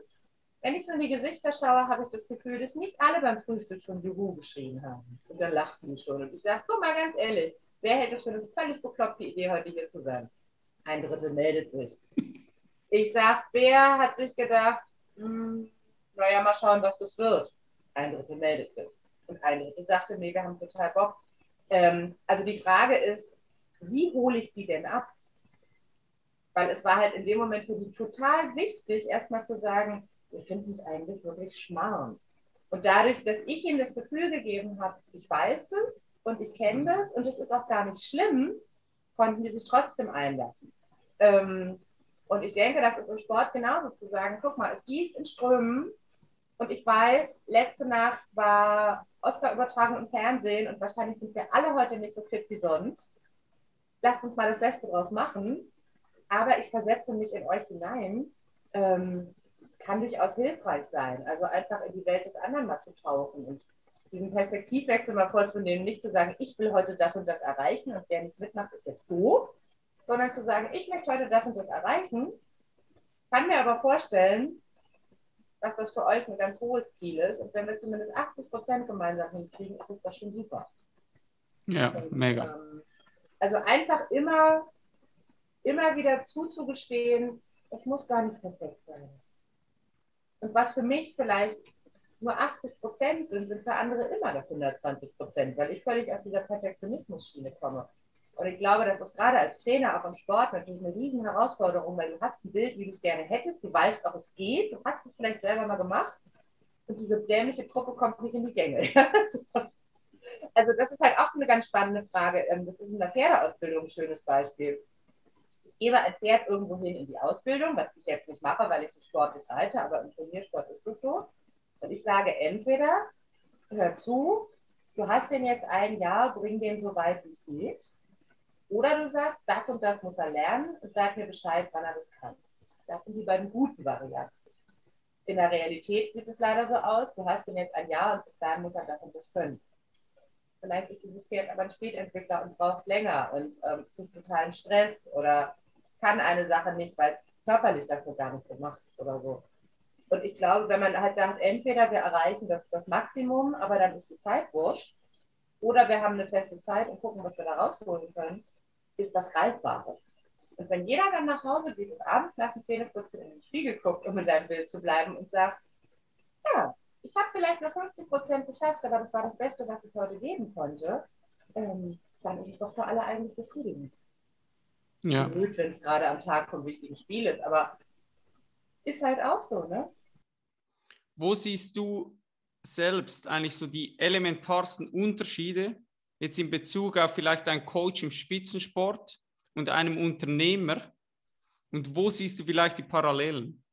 wenn ich so in die Gesichter schaue, habe ich das Gefühl, dass nicht alle beim Frühstück schon Juhu geschrien haben. Und dann lachten die schon. Und ich sage, guck mal ganz ehrlich, wer hält es für eine völlig bekloppte Idee, heute hier zu sein? Ein Drittel meldet sich. Ich sage, wer hat sich gedacht, hm, naja, mal schauen, was das wird ein Drittel meldete. Und ein Drittel sagte, nee, wir haben total Bock. Ähm, also die Frage ist, wie hole ich die denn ab? Weil es war halt in dem Moment für die total wichtig, erstmal zu sagen, wir finden es eigentlich wirklich schmarrn. Und dadurch, dass ich ihnen das Gefühl gegeben habe, ich weiß das und ich kenne das und es ist auch gar nicht schlimm, konnten die sich trotzdem einlassen. Ähm, und ich denke, das ist im Sport genauso zu sagen, guck mal, es gießt in Strömen, und ich weiß, letzte Nacht war Oscar übertragen im Fernsehen und wahrscheinlich sind wir alle heute nicht so fit wie sonst. Lasst uns mal das Beste draus machen. Aber ich versetze mich in euch hinein. Ähm, kann durchaus hilfreich sein. Also einfach in die Welt des anderen mal zu tauchen und diesen Perspektivwechsel mal vorzunehmen, nicht zu sagen, ich will heute das und das erreichen und wer nicht mitmacht, ist jetzt doof, sondern zu sagen, ich möchte heute das und das erreichen, kann mir aber vorstellen, dass das für euch ein ganz hohes Ziel ist. Und wenn wir zumindest 80 Prozent gemeinsam hinkriegen, ist es das schon super. Ja, und, mega. Ähm, also einfach immer, immer wieder zuzugestehen, es muss gar nicht perfekt sein. Und was für mich vielleicht nur 80 Prozent sind, sind für andere immer noch 120 Prozent, weil ich völlig aus dieser Perfektionismus-Schiene komme. Und ich glaube, das ist gerade als Trainer auch im Sport natürlich eine riesen Herausforderung, weil du hast ein Bild, wie du es gerne hättest, du weißt auch, es geht, du hast es vielleicht selber mal gemacht und diese dämliche Truppe kommt nicht in die Gänge. also das ist halt auch eine ganz spannende Frage. Ähm, das ist in der Pferdeausbildung ein schönes Beispiel. Ich gebe ein Pferd irgendwo hin in die Ausbildung, was ich jetzt nicht mache, weil ich den Sport nicht halte, aber im Turniersport ist das so. Und ich sage entweder, hör zu, du hast den jetzt ein Jahr, bring den so weit, wie es geht oder du sagst, das und das muss er lernen sag mir Bescheid, wann er das kann. Das sind die beiden guten Varianten. In der Realität sieht es leider so aus, du hast ihn jetzt ein Jahr und bis dahin muss er das und das können. Vielleicht ist dieses Pferd aber ein Spätentwickler und braucht länger und ähm, tut totalen Stress oder kann eine Sache nicht, weil es körperlich dafür gar nicht gemacht ist oder so. Und ich glaube, wenn man halt sagt, entweder wir erreichen das, das Maximum, aber dann ist die Zeit wurscht, oder wir haben eine feste Zeit und gucken, was wir da rausholen können, ist was Greifbares. Und wenn jeder dann nach Hause geht und abends nach dem Zähneputzen in den Spiegel guckt, um in deinem Bild zu bleiben und sagt, ja, ich habe vielleicht nur 50 Prozent geschafft, aber das war das Beste, was ich heute geben konnte, ähm, dann ist es doch für alle eigentlich befriedigend. Ja. Gut, wenn es gerade am Tag vom wichtigen Spiel ist, aber ist halt auch so, ne? Wo siehst du selbst eigentlich so die elementarsten Unterschiede jetzt in Bezug auf vielleicht einen Coach im Spitzensport und einem Unternehmer? Und wo siehst du vielleicht die Parallelen?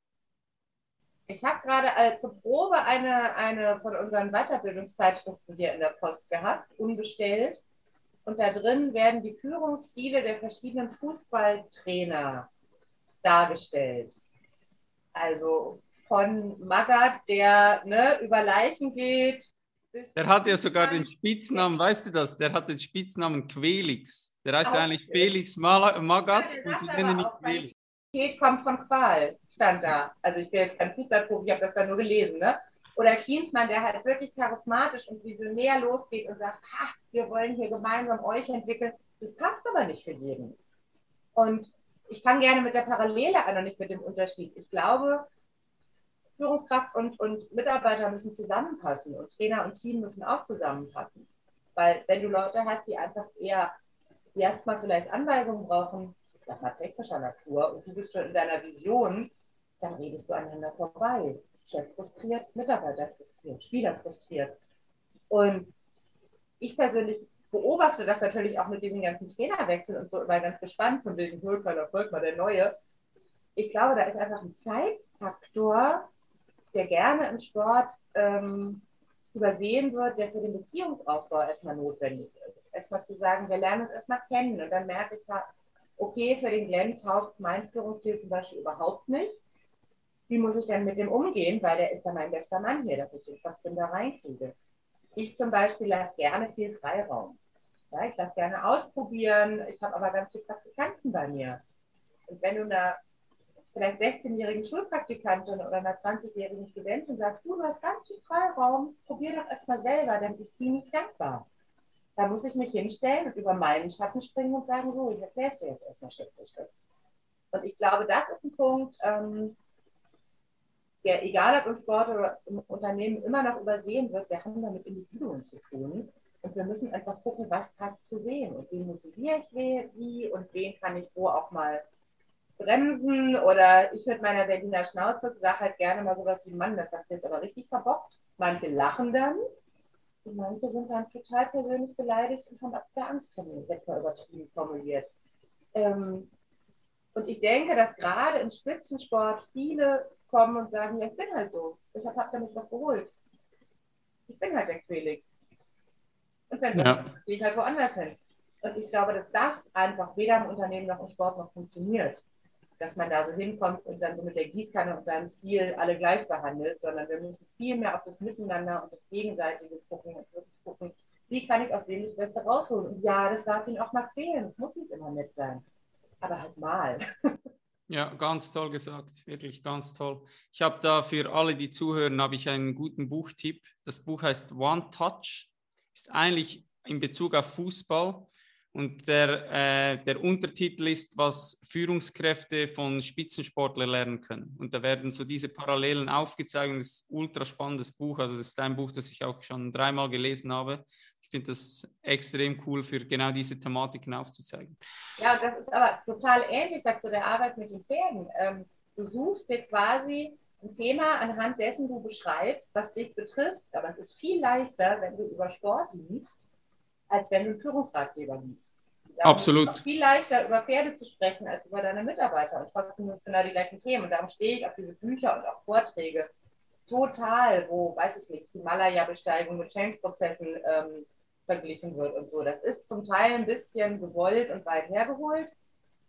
Ich habe gerade äh, zur Probe eine, eine von unseren Weiterbildungszeitschriften hier in der Post gehabt, umgestellt. Und da drin werden die Führungsstile der verschiedenen Fußballtrainer dargestellt. Also von Magath, der ne, über Leichen geht. Der hat ja sogar den Spitznamen, weißt du das? Der hat den Spitznamen Quelix. Der heißt ja eigentlich Felix Magath ja, und die nennen ihn Quelix. Qualität kommt von Qual, stand da. Also ich bin jetzt kein Fußballprofi, ich habe das da nur gelesen. Ne? Oder Klinsmann, der halt wirklich charismatisch und visionär losgeht und sagt, ha, wir wollen hier gemeinsam euch entwickeln. Das passt aber nicht für jeden. Und ich fange gerne mit der Parallele an und nicht mit dem Unterschied. Ich glaube, Führungskraft und, und Mitarbeiter müssen zusammenpassen und Trainer und Team müssen auch zusammenpassen. Weil wenn du Leute hast, die einfach eher erstmal vielleicht Anweisungen brauchen, ich sag mal technischer Natur, und du bist schon in deiner Vision, dann redest du aneinander vorbei. Chef frustriert, Mitarbeiter frustriert, Spieler frustriert. Und ich persönlich beobachte das natürlich auch mit diesen ganzen Trainerwechseln und so immer ganz gespannt von wegen Holker folgt mal der Neue. Ich glaube, da ist einfach ein Zeitfaktor, der gerne im Sport ähm, übersehen wird, der für den Beziehungsaufbau erstmal notwendig ist. Erstmal zu sagen, wir lernen uns erstmal kennen und dann merke ich, okay, für den Glenn taucht mein Führungsstil zum Beispiel überhaupt nicht wie muss ich denn mit dem umgehen, weil der ist ja mein bester Mann hier, dass ich den trotzdem da reinkriege. Ich zum Beispiel lasse gerne viel Freiraum. Ja, ich lasse gerne ausprobieren. Ich habe aber ganz viele Praktikanten bei mir. Und wenn du einer vielleicht 16-jährigen Schulpraktikantin oder einer 20-jährigen Studentin sagst, du, hast ganz viel Freiraum, probier doch erstmal selber, dann ist die nicht dankbar. Da muss ich mich hinstellen und über meinen Schatten springen und sagen, so, ich erkläre es dir jetzt erstmal Stück für Stück. Und ich glaube, das ist ein Punkt, ähm, der, egal ob im Sport oder im Unternehmen, immer noch übersehen wird, wir haben da mit Individuen zu tun. Und wir müssen einfach gucken, was passt zu wem und wen motiviere ich wie und wen kann ich wo auch mal bremsen. Oder ich mit meiner Berliner Schnauze sage halt gerne mal sowas wie, Mann, das hast du jetzt aber richtig verbockt. Manche lachen dann und manche sind dann total persönlich beleidigt und haben ab der Angst vor mir, jetzt mal übertrieben formuliert. Ähm, und ich denke, dass gerade im Spitzensport viele kommen und sagen, ja, ich bin halt so. Deshalb habt ihr mich doch geholt. Ich bin halt der Felix. Und wenn ja. dann gehe ich halt woanders hin. Und ich glaube, dass das einfach weder im Unternehmen noch im Sport noch funktioniert. Dass man da so hinkommt und dann so mit der Gießkanne und seinem Stil alle gleich behandelt, sondern wir müssen viel mehr auf das Miteinander und das Gegenseitige gucken und wirklich gucken, wie kann ich aus dem das Beste rausholen. Und ja, das darf ihnen auch mal fehlen. Es muss nicht immer nett sein. Aber halt mal. Ja, ganz toll gesagt, wirklich ganz toll. Ich habe da für alle, die zuhören, habe ich einen guten Buchtipp. Das Buch heißt One Touch, ist eigentlich in Bezug auf Fußball und der, äh, der Untertitel ist, was Führungskräfte von Spitzensportlern lernen können. Und da werden so diese Parallelen aufgezeigt. Das ist ein ultra spannendes Buch. Also das ist ein Buch, das ich auch schon dreimal gelesen habe finde das extrem cool, für genau diese Thematiken aufzuzeigen. Ja, das ist aber total ähnlich zu der Arbeit mit den Pferden. Ähm, du suchst dir quasi ein Thema anhand dessen du beschreibst, was dich betrifft, aber es ist viel leichter, wenn du über Sport liest, als wenn du einen Führungsratgeber liest. Absolut. Es ist viel leichter, über Pferde zu sprechen, als über deine Mitarbeiter. Und trotzdem sind es genau die gleichen Themen. Und darum stehe ich auf diese Bücher und auch Vorträge total, wo, weiß ich nicht, Himalaya-Besteigung mit Change-Prozessen ähm, verglichen wird und so. Das ist zum Teil ein bisschen gewollt und weit hergeholt,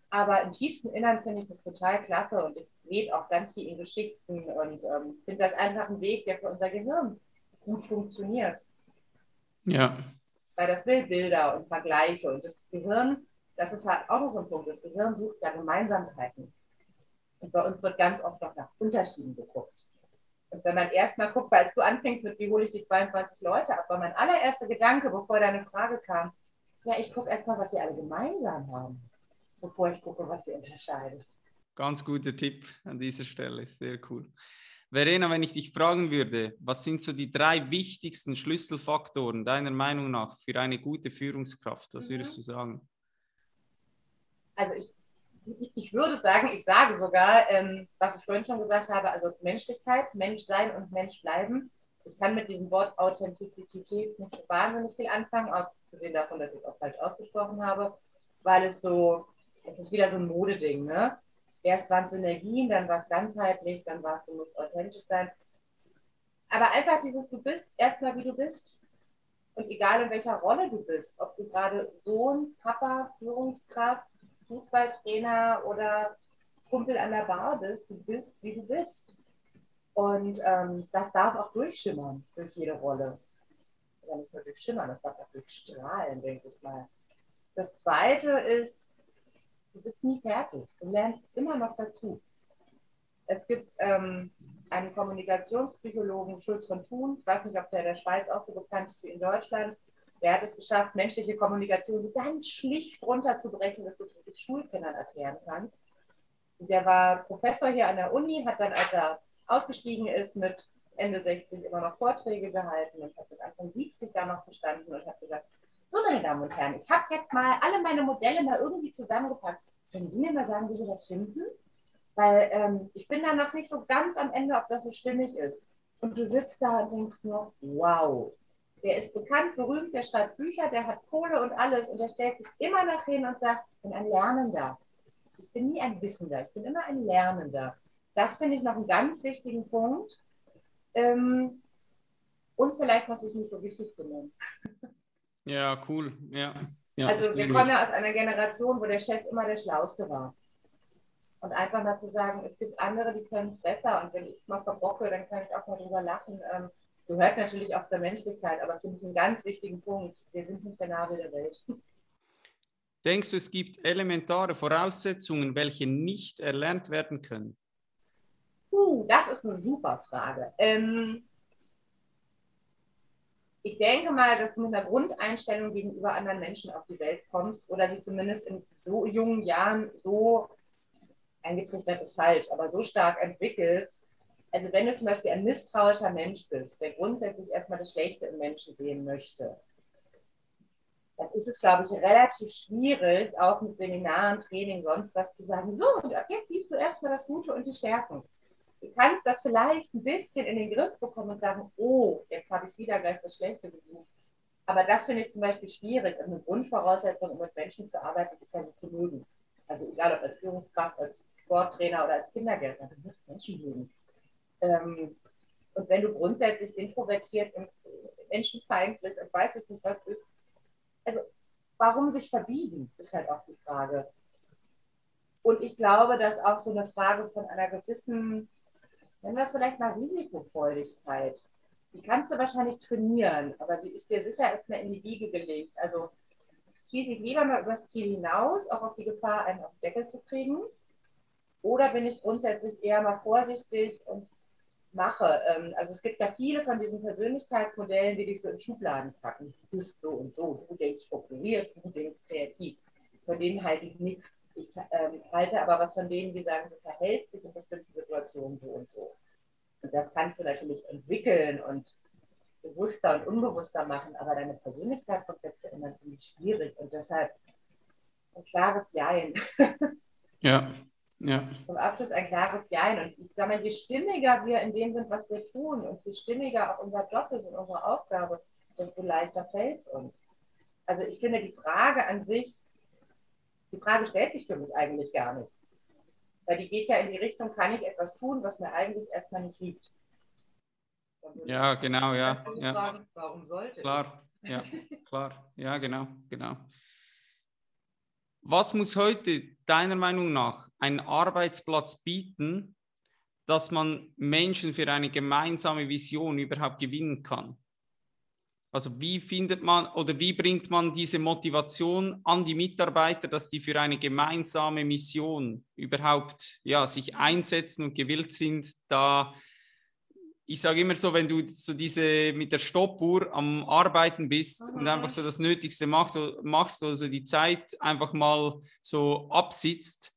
aber im tiefsten Innern finde ich das total klasse und ich rede auch ganz viel in Geschichten und ähm, finde das einfach ein Weg, der für unser Gehirn gut funktioniert. Ja. Weil das will Bilder und Vergleiche und das Gehirn, das ist halt auch noch so ein Punkt, das Gehirn sucht ja Gemeinsamkeiten. Und bei uns wird ganz oft noch nach Unterschieden geguckt. Und wenn man erstmal guckt, weil du anfängst mit, wie hole ich die 22 Leute ab, war mein allererster Gedanke, bevor deine Frage kam, ja, ich gucke erstmal, was sie alle gemeinsam haben, bevor ich gucke, was sie unterscheidet. Ganz guter Tipp an dieser Stelle, sehr cool. Verena, wenn ich dich fragen würde, was sind so die drei wichtigsten Schlüsselfaktoren deiner Meinung nach für eine gute Führungskraft? Was würdest mhm. du sagen? Also ich ich würde sagen, ich sage sogar, ähm, was ich vorhin schon gesagt habe, also Menschlichkeit, Mensch sein und Mensch bleiben. Ich kann mit diesem Wort Authentizität nicht so wahnsinnig viel anfangen, abgesehen davon, dass ich es auch falsch ausgesprochen habe, weil es so, es ist wieder so ein Modeding, ne? Erst waren Synergien, dann war es ganzheitlich, dann war es, du musst authentisch sein. Aber einfach dieses, du bist erstmal wie du bist. Und egal in welcher Rolle du bist, ob du gerade Sohn, Papa, Führungskraft, Fußballtrainer oder Kumpel an der Bar bist, du bist, wie du bist. Und ähm, das darf auch durchschimmern durch jede Rolle. Oder nicht nur durchschimmern, das darf auch durchstrahlen, denke ich mal. Das Zweite ist, du bist nie fertig. Du lernst immer noch dazu. Es gibt ähm, einen Kommunikationspsychologen, Schulz von Thun, ich weiß nicht, ob der in der Schweiz auch so bekannt ist wie in Deutschland, der hat es geschafft, menschliche Kommunikation ganz schlicht runterzubrechen, dass du es Schulkindern erklären kannst. Der war Professor hier an der Uni, hat dann, als er ausgestiegen ist, mit Ende 60 immer noch Vorträge gehalten und hat mit Anfang 70 da noch gestanden und hat gesagt, so meine Damen und Herren, ich habe jetzt mal alle meine Modelle mal irgendwie zusammengepackt. Können Sie mir mal sagen, wie Sie das finden? Weil ähm, ich bin da noch nicht so ganz am Ende, ob das so stimmig ist. Und du sitzt da und denkst nur, wow, der ist bekannt, berühmt, der schreibt Bücher, der hat Kohle und alles und der stellt sich immer noch hin und sagt, ich bin ein Lernender. Ich bin nie ein Wissender, ich bin immer ein Lernender. Das finde ich noch einen ganz wichtigen Punkt. Ähm, und vielleicht was ich nicht so wichtig zu nennen. Ja, cool. Ja. ja also wir kommen ja aus einer Generation, wo der Chef immer der Schlauste war. Und einfach mal zu sagen, es gibt andere, die können es besser. Und wenn ich es mal verbocke, dann kann ich auch mal drüber lachen. Ähm, gehört natürlich auch zur Menschlichkeit, aber finde ich einen ganz wichtigen Punkt. Wir sind nicht der Nabel der Welt. Denkst du, es gibt elementare Voraussetzungen, welche nicht erlernt werden können? Uh, das ist eine super Frage. Ähm, ich denke mal, dass du mit einer Grundeinstellung gegenüber anderen Menschen auf die Welt kommst oder sie zumindest in so jungen Jahren so eingetrichtert ist falsch, aber so stark entwickelst. Also wenn du zum Beispiel ein misstrauischer Mensch bist, der grundsätzlich erstmal das Schlechte im Menschen sehen möchte, dann ist es, glaube ich, relativ schwierig, auch mit Seminaren, Training, sonst was zu sagen, so, und jetzt siehst du erstmal das Gute und die Stärken. Du kannst das vielleicht ein bisschen in den Griff bekommen und sagen, oh, jetzt habe ich wieder gleich das Schlechte gesucht. Aber das finde ich zum Beispiel schwierig. Und eine Grundvoraussetzung, um mit Menschen zu arbeiten, ist ja, sie zu mögen. Also egal ob als Führungskraft, als Sporttrainer oder als Kindergärtner, du musst Menschen mögen. Ähm, und wenn du grundsätzlich introvertiert und menschenfeindlich und weiß ich nicht was bist, also warum sich verbiegen, ist halt auch die Frage. Und ich glaube, dass auch so eine Frage von einer gewissen, nennen wir es vielleicht mal Risikofreudigkeit, die kannst du wahrscheinlich trainieren, aber sie ist dir sicher erstmal in die Wiege gelegt. Also schieße ich lieber mal übers Ziel hinaus, auch auf die Gefahr, einen auf den Deckel zu kriegen? Oder bin ich grundsätzlich eher mal vorsichtig und mache? Ähm, also es gibt ja viele von diesen Persönlichkeitsmodellen, die dich so in Schubladen packen. Du bist so und so, du denkst strukturiert, du denkst kreativ. Von denen halte ich nichts. Ich ähm, halte aber was von denen, die sagen, du verhältst dich in bestimmten Situationen so und so. Und das kannst du natürlich entwickeln und bewusster und unbewusster machen, aber deine Persönlichkeit komplett zu ändern, finde ich schwierig. Und deshalb ein klares Jein. Ja, ja. Zum Abschluss ein klares Jein. Und ich sage mal, je stimmiger wir in dem sind, was wir tun und je stimmiger auch unser Job ist und unsere Aufgabe, desto leichter fällt es uns. Also ich finde die Frage an sich, die Frage stellt sich für mich eigentlich gar nicht. Weil die geht ja in die Richtung, kann ich etwas tun, was mir eigentlich erstmal nicht liegt. Ja, genau, ja. ja. Fragen, warum sollte Klar, ja, klar. Ja, genau, genau. Was muss heute deiner Meinung nach ein Arbeitsplatz bieten, dass man Menschen für eine gemeinsame Vision überhaupt gewinnen kann? Also wie findet man oder wie bringt man diese Motivation an die Mitarbeiter, dass die für eine gemeinsame Mission überhaupt ja, sich einsetzen und gewillt sind, da ich sage immer so, wenn du so diese mit der Stoppuhr am Arbeiten bist mhm. und einfach so das Nötigste macht, machst, also die Zeit einfach mal so absitzt,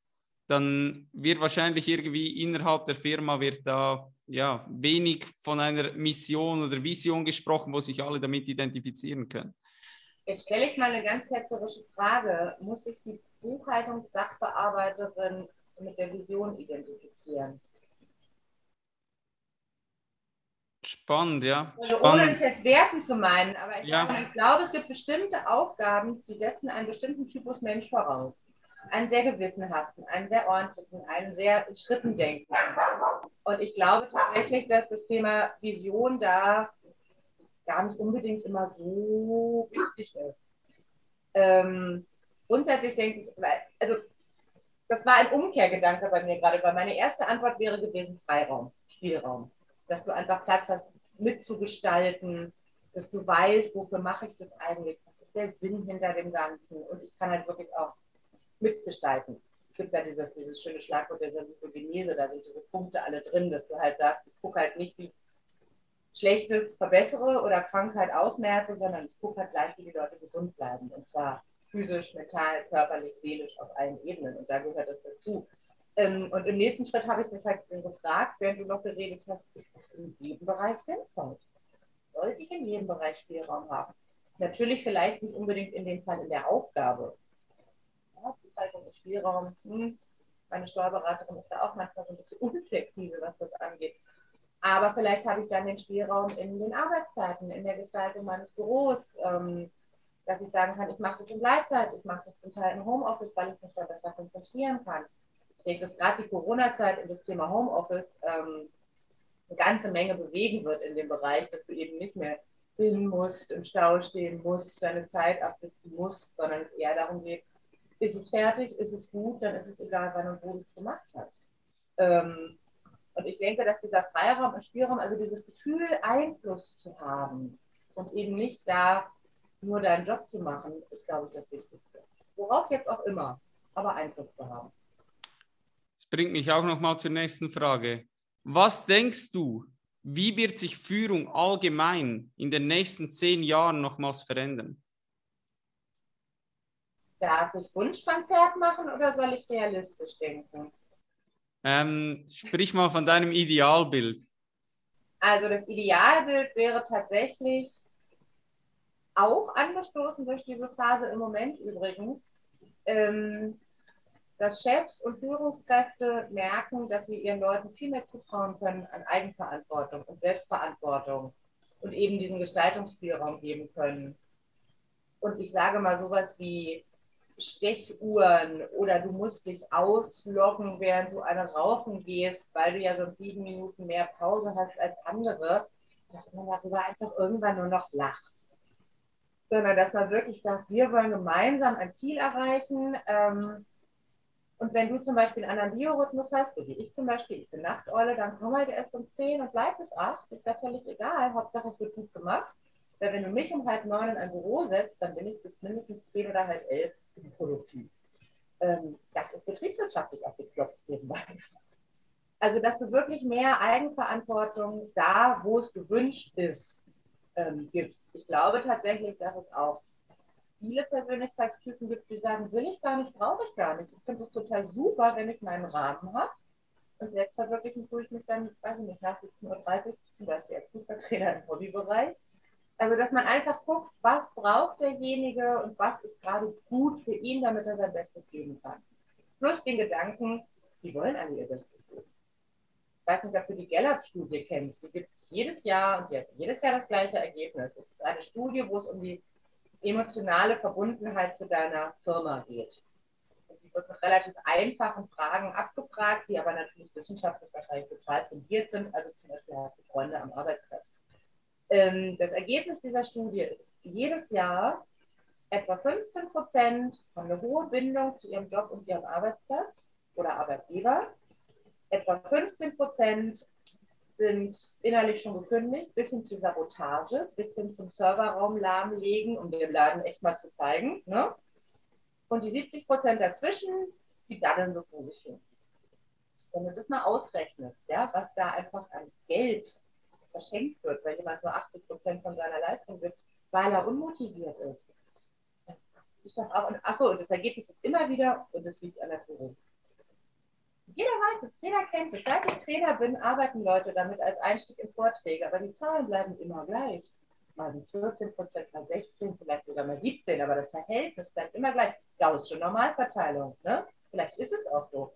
dann wird wahrscheinlich irgendwie innerhalb der Firma wird da ja wenig von einer Mission oder Vision gesprochen, wo sich alle damit identifizieren können. Jetzt stelle ich mal eine ganz ketzerische Frage. Muss sich die Buchhaltungssachbearbeiterin mit der Vision identifizieren? Spannend, ja. Also Spannend. ohne das jetzt werten zu meinen, aber ich, Ja. glaube, ich glaube, es gibt bestimmte Aufgaben, die setzen einen bestimmten Typus Mensch voraus. Einen sehr gewissenhaften, einen sehr ordentlichen, einen sehr in Schritten denken. Und ich glaube tatsächlich, dass das Thema Vision da gar nicht unbedingt immer so wichtig ist. Ähm, grundsätzlich denke ich, also das war ein Umkehrgedanke bei mir gerade, weil meine erste Antwort wäre gewesen Freiraum, Spielraum. Dass du einfach Platz hast, mitzugestalten, dass du weißt, wofür mache ich das eigentlich, was ist der Sinn hinter dem Ganzen und ich kann halt wirklich auch mitgestalten. Es gibt ja dieses, dieses schöne Schlagwort der Genese, da sind diese Punkte alle drin, dass du halt sagst, ich gucke halt nicht, wie Schlechtes verbessere oder Krankheit ausmerke, sondern ich gucke halt gleich, wie die Leute gesund bleiben. Und zwar physisch, mental, körperlich, seelisch auf allen Ebenen. Und da gehört das dazu. Ähm, und im nächsten Schritt habe ich mich halt gefragt, während du noch geredet hast, ist das in jedem Bereich sinnvoll? Sollte ich in jedem Bereich Spielraum haben? Natürlich vielleicht nicht unbedingt in dem Fall in der Aufgabe. Ja, Buchhaltung ist Spielraum. Hm. Meine Steuerberaterin ist da auch manchmal so ein bisschen unflexibel, was das angeht. Aber vielleicht habe ich dann den Spielraum in den Arbeitszeiten, in der Gestaltung meines Büros, ähm, dass ich sagen kann, ich mache das in Gleitzeit, ich mache das zum Teil im Homeoffice, weil ich mich da besser konzentrieren kann. Denke, dass gerade die Corona-Zeit und das Thema Homeoffice ähm, eine ganze Menge bewegen wird in dem Bereich, dass du eben nicht mehr hin musst, im Stau stehen musst, deine Zeit absitzen musst, sondern es eher darum geht, ist es fertig, ist es gut, dann ist es egal, wann und wo du es gemacht hast. Ähm, und ich denke, dass dieser Freiraum und Spielraum, also dieses Gefühl, Einfluss zu haben und eben nicht da nur deinen Job zu machen, ist, glaube ich, das Wichtigste. Worauf jetzt auch immer, aber Einfluss zu haben. Das bringt mich auch nochmal zur nächsten Frage. Was denkst du, wie wird sich Führung allgemein in den nächsten zehn Jahren nochmals verändern? Darf ich Wunschkonzert machen oder soll ich realistisch denken? Ähm, sprich mal von deinem Idealbild. Also das Idealbild wäre tatsächlich auch angestoßen durch diese Phase im Moment übrigens, ähm, dass Chefs und Führungskräfte merken, dass sie ihren Leuten viel mehr zutrauen können an Eigenverantwortung und Selbstverantwortung und eben diesen Gestaltungsspielraum geben können. Und ich sage mal sowas wie Stechuhren oder du musst dich ausloggen, während du eine rauchen gehst, weil du ja so sieben Minuten mehr Pause hast als andere, dass man darüber einfach irgendwann nur noch lacht. Sondern dass man wirklich sagt, wir wollen gemeinsam ein Ziel erreichen. Ähm, und wenn du zum Beispiel einen anderen Biorhythmus hast, so wie ich zum Beispiel, ich bin Nachteule, dann komm halt erst um 10 und bleib bis 8, ist ja völlig egal. Hauptsache es wird gut gemacht. Weil wenn du mich um halb neun in ein Büro setzt, dann bin ich bis mindestens 10 oder halb elf produktiv. Ähm, das ist betriebswirtschaftlich auch geklopft nebenbei Also, dass du wirklich mehr Eigenverantwortung da, wo es gewünscht ist, ähm, gibst. Ich glaube tatsächlich, dass es auch viele Persönlichkeitstypen gibt, die sagen, will ich gar nicht, brauche ich gar nicht. Ich finde es total super, wenn ich meinen Rahmen habe. Und selbst verwirklichen tue ich mich dann, weiß ich nicht, nach 17.30 Uhr, zum Beispiel als Fußballtrainer im Hobbybereich, also, dass man einfach guckt, was braucht derjenige und was ist gerade gut für ihn, damit er sein Bestes geben kann. Plus den Gedanken, die wollen alle ihr Bestes geben. Ich weiß nicht, ob du die Gallup-Studie kennst. Die gibt es jedes Jahr und die hat jedes Jahr das gleiche Ergebnis. Es ist eine Studie, wo es um die emotionale Verbundenheit zu deiner Firma geht. Und die wird mit relativ einfachen Fragen abgefragt, die aber natürlich wissenschaftlich wahrscheinlich total fundiert sind. Also zum Beispiel hast du Freunde am Arbeitsplatz ähm, das Ergebnis dieser Studie ist jedes Jahr etwa 15 Prozent haben eine hohe Bindung zu ihrem Job und ihrem Arbeitsplatz oder Arbeitgeber. Etwa 15 Prozent sind innerlich schon gekündigt, bis hin zur Sabotage, bis hin zum Serverraum lahmlegen, um dem Laden echt mal zu zeigen. Ne? Und die 70 Prozent dazwischen, die daddeln so vor sich hin. Wenn du das mal ausrechnest, ja, was da einfach an Geld verschenkt wird, weil jemand nur 80 Prozent von seiner Leistung gibt, weil er unmotiviert ist. Ich doch auch, achso, und das Ergebnis ist immer wieder, und es liegt an der Führung. Jeder weiß es, jeder kennt es. Seit ich Trainer bin, arbeiten Leute damit als Einstieg in Vorträge, aber die Zahlen bleiben immer gleich. Mal sind es 14 Prozent, mal 16, vielleicht sogar mal 17, aber das Verhältnis bleibt immer gleich. Gaußsche Normalverteilung, ne? Vielleicht ist es auch so.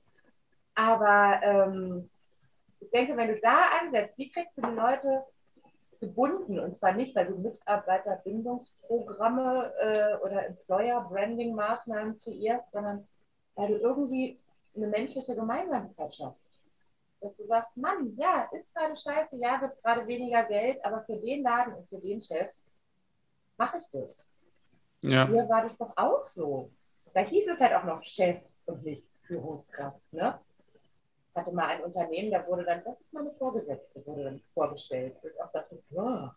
Aber ähm, ich denke, wenn du da ansetzt, wie kriegst du die Leute gebunden? Und zwar nicht, weil du Mitarbeiterbindungsprogramme äh, oder Employer-Branding-Maßnahmen kreierst, sondern weil du irgendwie eine menschliche Gemeinsamkeit schaffst. Dass du sagst, Mann, ja, ist gerade scheiße, ja, wird gerade weniger Geld, aber für den Laden und für den Chef mache ich das. Ja. Hier war das doch auch so. Da hieß es halt auch noch Chef und nicht Führungskraft. Ne? hatte mal ein Unternehmen, da wurde dann, das ist meine Vorgesetzte, wurde dann vorgestellt. Und auch dachte, wow,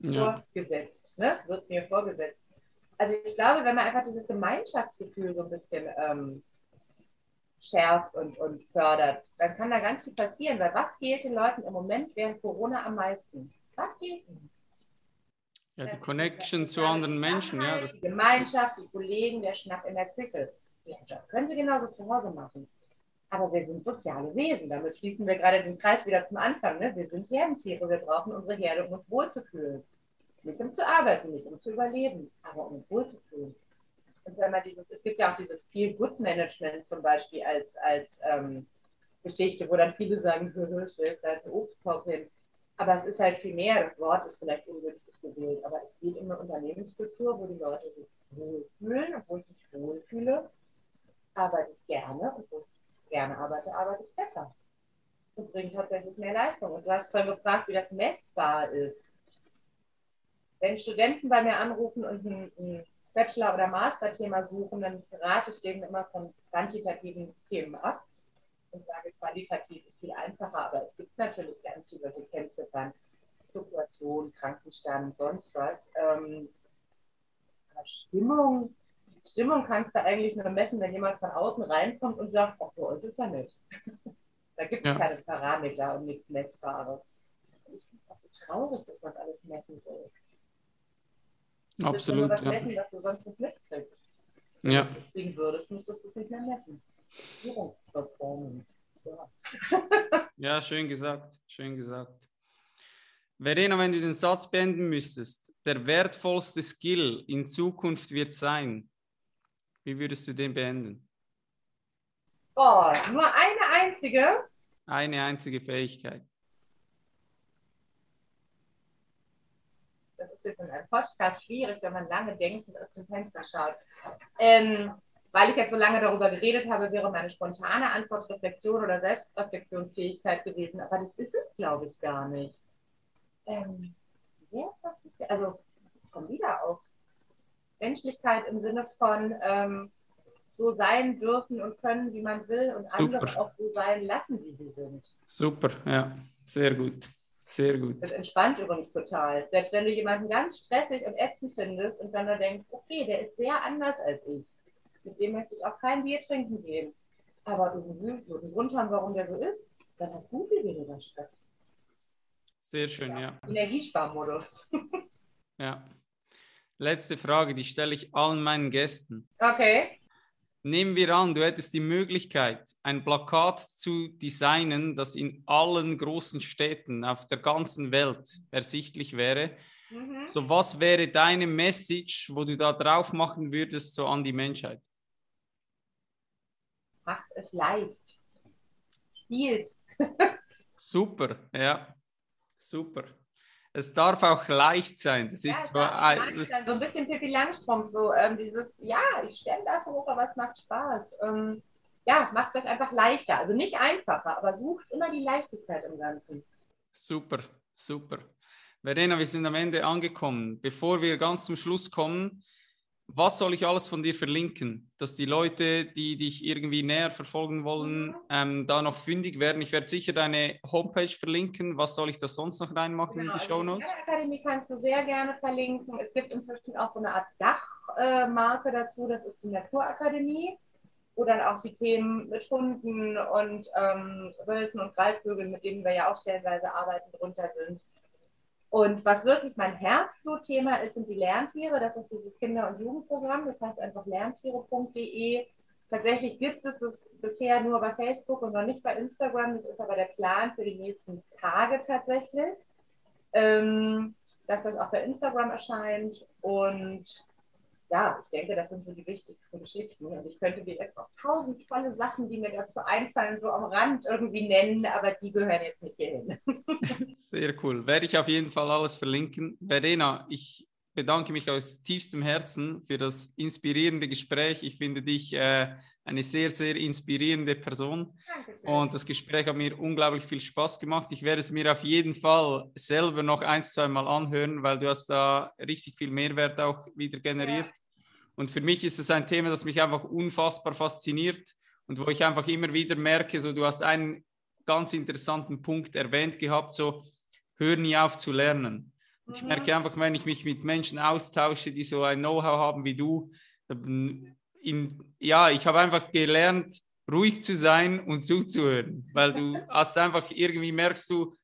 ja. vorgesetzt, ne? wird mir vorgesetzt. Also ich glaube, wenn man einfach dieses Gemeinschaftsgefühl so ein bisschen ähm, schärft und, und fördert, dann kann da ganz viel passieren. Weil was fehlt den Leuten im Moment während Corona am meisten? Was fehlt ihnen? Ja, die Connection zu anderen Menschen, ja. Das die Gemeinschaft, die Kollegen, der Schnack in der Küche. Ja, können sie genauso zu Hause machen. Aber wir sind soziale Wesen. Damit schließen wir gerade den Kreis wieder zum Anfang. Ne? Wir sind Herdentiere. Wir brauchen unsere Herde, um uns wohlzufühlen. Nicht um zu arbeiten, nicht um zu überleben, aber um uns wohlzufühlen. Es gibt ja auch dieses Feel-Good-Management zum Beispiel als, als ähm, Geschichte, wo dann viele sagen, stellst da ein Obstkorb hin. Aber es ist halt viel mehr. Das Wort ist vielleicht ungünstig gewählt, aber es geht um eine Unternehmenskultur, wo die Leute sich wohlfühlen und wo ich mich wohlfühle, arbeite ich gerne und wo ich gerne arbeite, arbeite ich besser. Und bringe tatsächlich mehr Leistung. Und du hast vorhin gefragt, wie das messbar ist. Wenn Studenten bei mir anrufen und ein, ein Bachelor- oder Masterthema suchen, dann rate ich denen immer von quantitativen Themen ab und sage, qualitativ ist viel einfacher, aber es gibt natürlich ganz viele solche Kennziffern. Fluktuation, Krankenstand, sonst was. Ähm, aber Stimmung Stimmung kannst du eigentlich nur messen, wenn jemand von außen reinkommt und sagt, ach, so ist es ja nicht. da gibt es ja. keine Parameter und nichts Messbares. Ich finde es auch so traurig, dass man alles messen will. Absolut. Du was ja. messen, du sonst nicht mitkriegst. Wenn ja. du das würdest, müsstest du es nicht mehr messen. Performance. Ja. ja, schön gesagt. Schön gesagt. Verena, wenn du den Satz beenden müsstest, der wertvollste Skill in Zukunft wird sein, wie würdest du den beenden? Oh, nur eine einzige? Eine einzige Fähigkeit. Das ist jetzt in einem Podcast schwierig, wenn man lange denkt und aus dem Fenster schaut. Ähm, weil ich jetzt so lange darüber geredet habe, wäre meine spontane Antwort Reflexion oder Selbstreflexionsfähigkeit gewesen. Aber das ist es, glaube ich, gar nicht. Ähm, also, ich komme wieder auf Menschlichkeit im Sinne von ähm, so sein dürfen und können, wie man will und Super. andere auch so sein lassen, wie sie sind. Super, ja, sehr gut. Sehr gut. Das entspannt übrigens total. Selbst wenn du jemanden ganz stressig und ätzend findest und dann da denkst, okay, der ist sehr anders als ich. Mit dem möchte ich auch kein Bier trinken gehen. Aber irgendwie so einen Grund haben, warum der so ist, dann hast du viel weniger Stress. Sehr schön, ja. Energiesparmodus. ja. Letzte Frage, die stelle ich allen meinen Gästen. Okay. Nehmen wir an, du hättest die Möglichkeit, ein Plakat zu designen, das in allen großen Städten auf der ganzen Welt ersichtlich wäre. Mhm. So, was wäre deine Message, wo du da drauf machen würdest, so an die Menschheit? Macht es leicht. Spielt. Super, ja. Super es darf auch leicht sein. Das ja, ist zwar das so ein bisschen Pippi Langstrumpf, so ähm, dieses, ja, ich stelle das hoch, aber es macht Spaß. Ähm, ja, macht es euch einfach leichter. Also nicht einfacher, aber sucht immer die Leichtigkeit im Ganzen. Super, super. Verena, wir sind am Ende angekommen. Bevor wir ganz zum Schluss kommen, was soll ich alles von dir verlinken, dass die Leute, die dich irgendwie näher verfolgen wollen, mhm. ähm, da noch fündig werden? Ich werde sicher deine Homepage verlinken. Was soll ich da sonst noch reinmachen genau, in die also Show Notes? Die Akademie kannst du sehr gerne verlinken. Es gibt inzwischen auch so eine Art Dachmarke äh, dazu. Das ist die Naturakademie, wo dann auch die Themen mit Hunden und ähm, Wölfen und Greifvögeln, mit denen wir ja auch stellenweise arbeiten, drunter sind. Und was wirklich mein Herzblutthema ist, sind die Lerntiere. Das ist dieses Kinder- und Jugendprogramm. Das heißt einfach lerntiere.de. Tatsächlich gibt es das bisher nur bei Facebook und noch nicht bei Instagram. Das ist aber der Plan für die nächsten Tage tatsächlich, ähm, dass das auch bei Instagram erscheint. Und ja, ich denke, das sind so die wichtigsten Geschichten. Und ich könnte dir jetzt noch tausend tolle Sachen, die mir dazu einfallen, so am Rand irgendwie nennen, aber die gehören jetzt nicht hierhin. Sehr cool. Werde ich auf jeden Fall alles verlinken. Verena, ich bedanke mich aus tiefstem Herzen für das inspirierende Gespräch. Ich finde dich äh, eine sehr, sehr inspirierende Person. Danke. Und das Gespräch hat mir unglaublich viel Spaß gemacht. Ich werde es mir auf jeden Fall selber noch ein, zwei Mal anhören, weil du hast da richtig viel Mehrwert auch wieder generiert. Ja. Und für mich ist es ein Thema, das mich einfach unfassbar fasziniert und wo ich einfach immer wieder merke, so du hast einen ganz interessanten Punkt erwähnt gehabt, so hör nie auf zu lernen. Und ich merke einfach, wenn ich mich mit Menschen austausche, die so ein Know-how haben wie du, in, ja, ich habe einfach gelernt, ruhig zu sein und zuzuhören, weil du hast einfach irgendwie merkst du,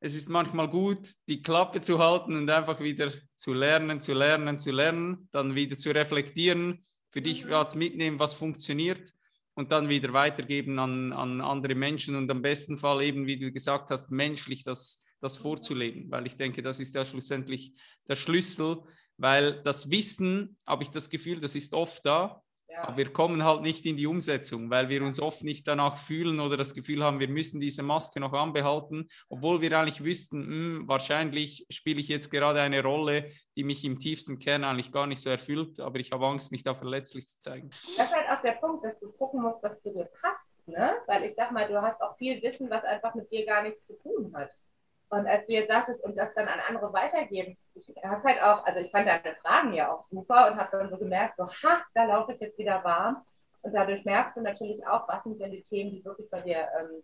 es ist manchmal gut, die Klappe zu halten und einfach wieder zu lernen, zu lernen, zu lernen, dann wieder zu reflektieren, für dich mhm. was mitnehmen, was funktioniert und dann wieder weitergeben an, an andere Menschen und am besten Fall eben, wie du gesagt hast, menschlich das, das vorzuleben, weil ich denke, das ist ja schlussendlich der Schlüssel, weil das Wissen, habe ich das Gefühl, das ist oft da, ja. Aber wir kommen halt nicht in die Umsetzung, weil wir uns oft nicht danach fühlen oder das Gefühl haben, wir müssen diese Maske noch anbehalten, obwohl wir eigentlich wüssten, mh, hm, wahrscheinlich spiele ich jetzt gerade eine Rolle, die mich im tiefsten Kern eigentlich gar nicht so erfüllt, aber ich habe Angst, mich da verletzlich zu zeigen. Das ist halt auch der Punkt, dass du gucken musst, was zu dir passt, ne? Weil ich sag mal, du hast auch viel Wissen, was einfach mit dir gar nichts zu tun hat. Und als du jetzt sagtest, und das dann an andere weitergeben, ich habe halt auch, also ich fand deine Fragen ja auch super und habe dann so gemerkt, so, ha, da laufe ich jetzt wieder warm. Und dadurch merkst du natürlich auch, was sind denn die Themen, die wirklich bei dir ähm,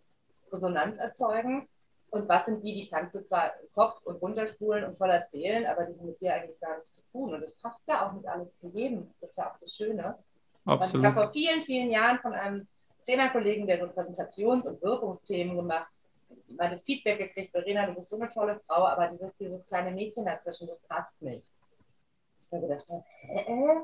Resonanz erzeugen und was sind die, die kannst du zwar im Kopf und runterspulen und voll erzählen, aber die sind mit dir eigentlich gar nichts zu tun. Und es passt ja auch nicht alles zu jedem. Das ist ja auch das Schöne. Absolut. Ich habe vor vielen, vielen Jahren von einem Trainerkollegen, der so Präsentations- und Wirkungsthemen gemacht mal das Feedback gekriegt, Verena, du bist so eine tolle Frau, aber dieses, dieses kleine Mädchen dazwischen, das passt nicht. Ich habe gedacht, äh?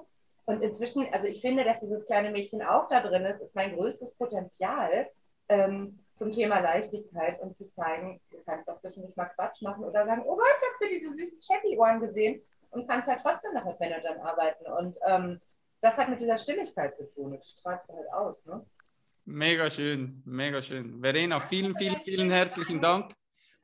Und inzwischen, also ich finde, dass dieses kleine Mädchen auch da drin ist, ist mein größtes Potenzial ähm, zum Thema Leichtigkeit und zu zeigen, du kannst doch zwischendurch mal Quatsch machen oder sagen, oh Gott, hast du diese süßen Chappy-Ohren gesehen? Und kannst halt trotzdem noch mit Managern arbeiten. Und ähm, das hat mit dieser Stimmigkeit zu tun. Und strahlst du halt aus, ne? Mega schön, mega schön. Verena, vielen, vielen, vielen herzlichen Dank.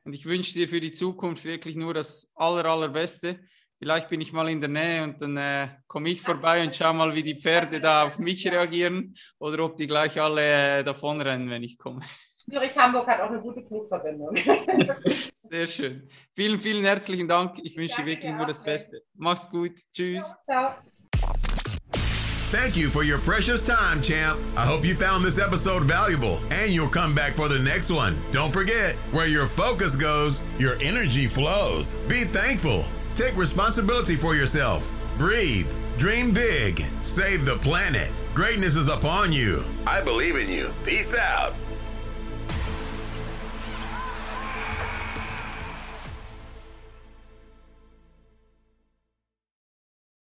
Und ich wünsche dir für die Zukunft wirklich nur das aller, allerbeste. Vielleicht bin ich mal in der Nähe und dann äh, komme ich vorbei und schau mal, wie die Pferde da auf mich reagieren oder ob die gleich alle äh, davonrennen, wenn ich komme. Zürich-Hamburg hat auch eine gute Flugverbindung. Sehr schön. Vielen, vielen herzlichen Dank. Ich wünsche dir wirklich nur das Beste. Mach's gut. Tschüss. Ciao. Thank you for your precious time, champ. I hope you found this episode valuable and you'll come back for the next one. Don't forget, where your focus goes, your energy flows. Be thankful. Take responsibility for yourself. Breathe. Dream big. Save the planet. Greatness is upon you. I believe in you. Peace out.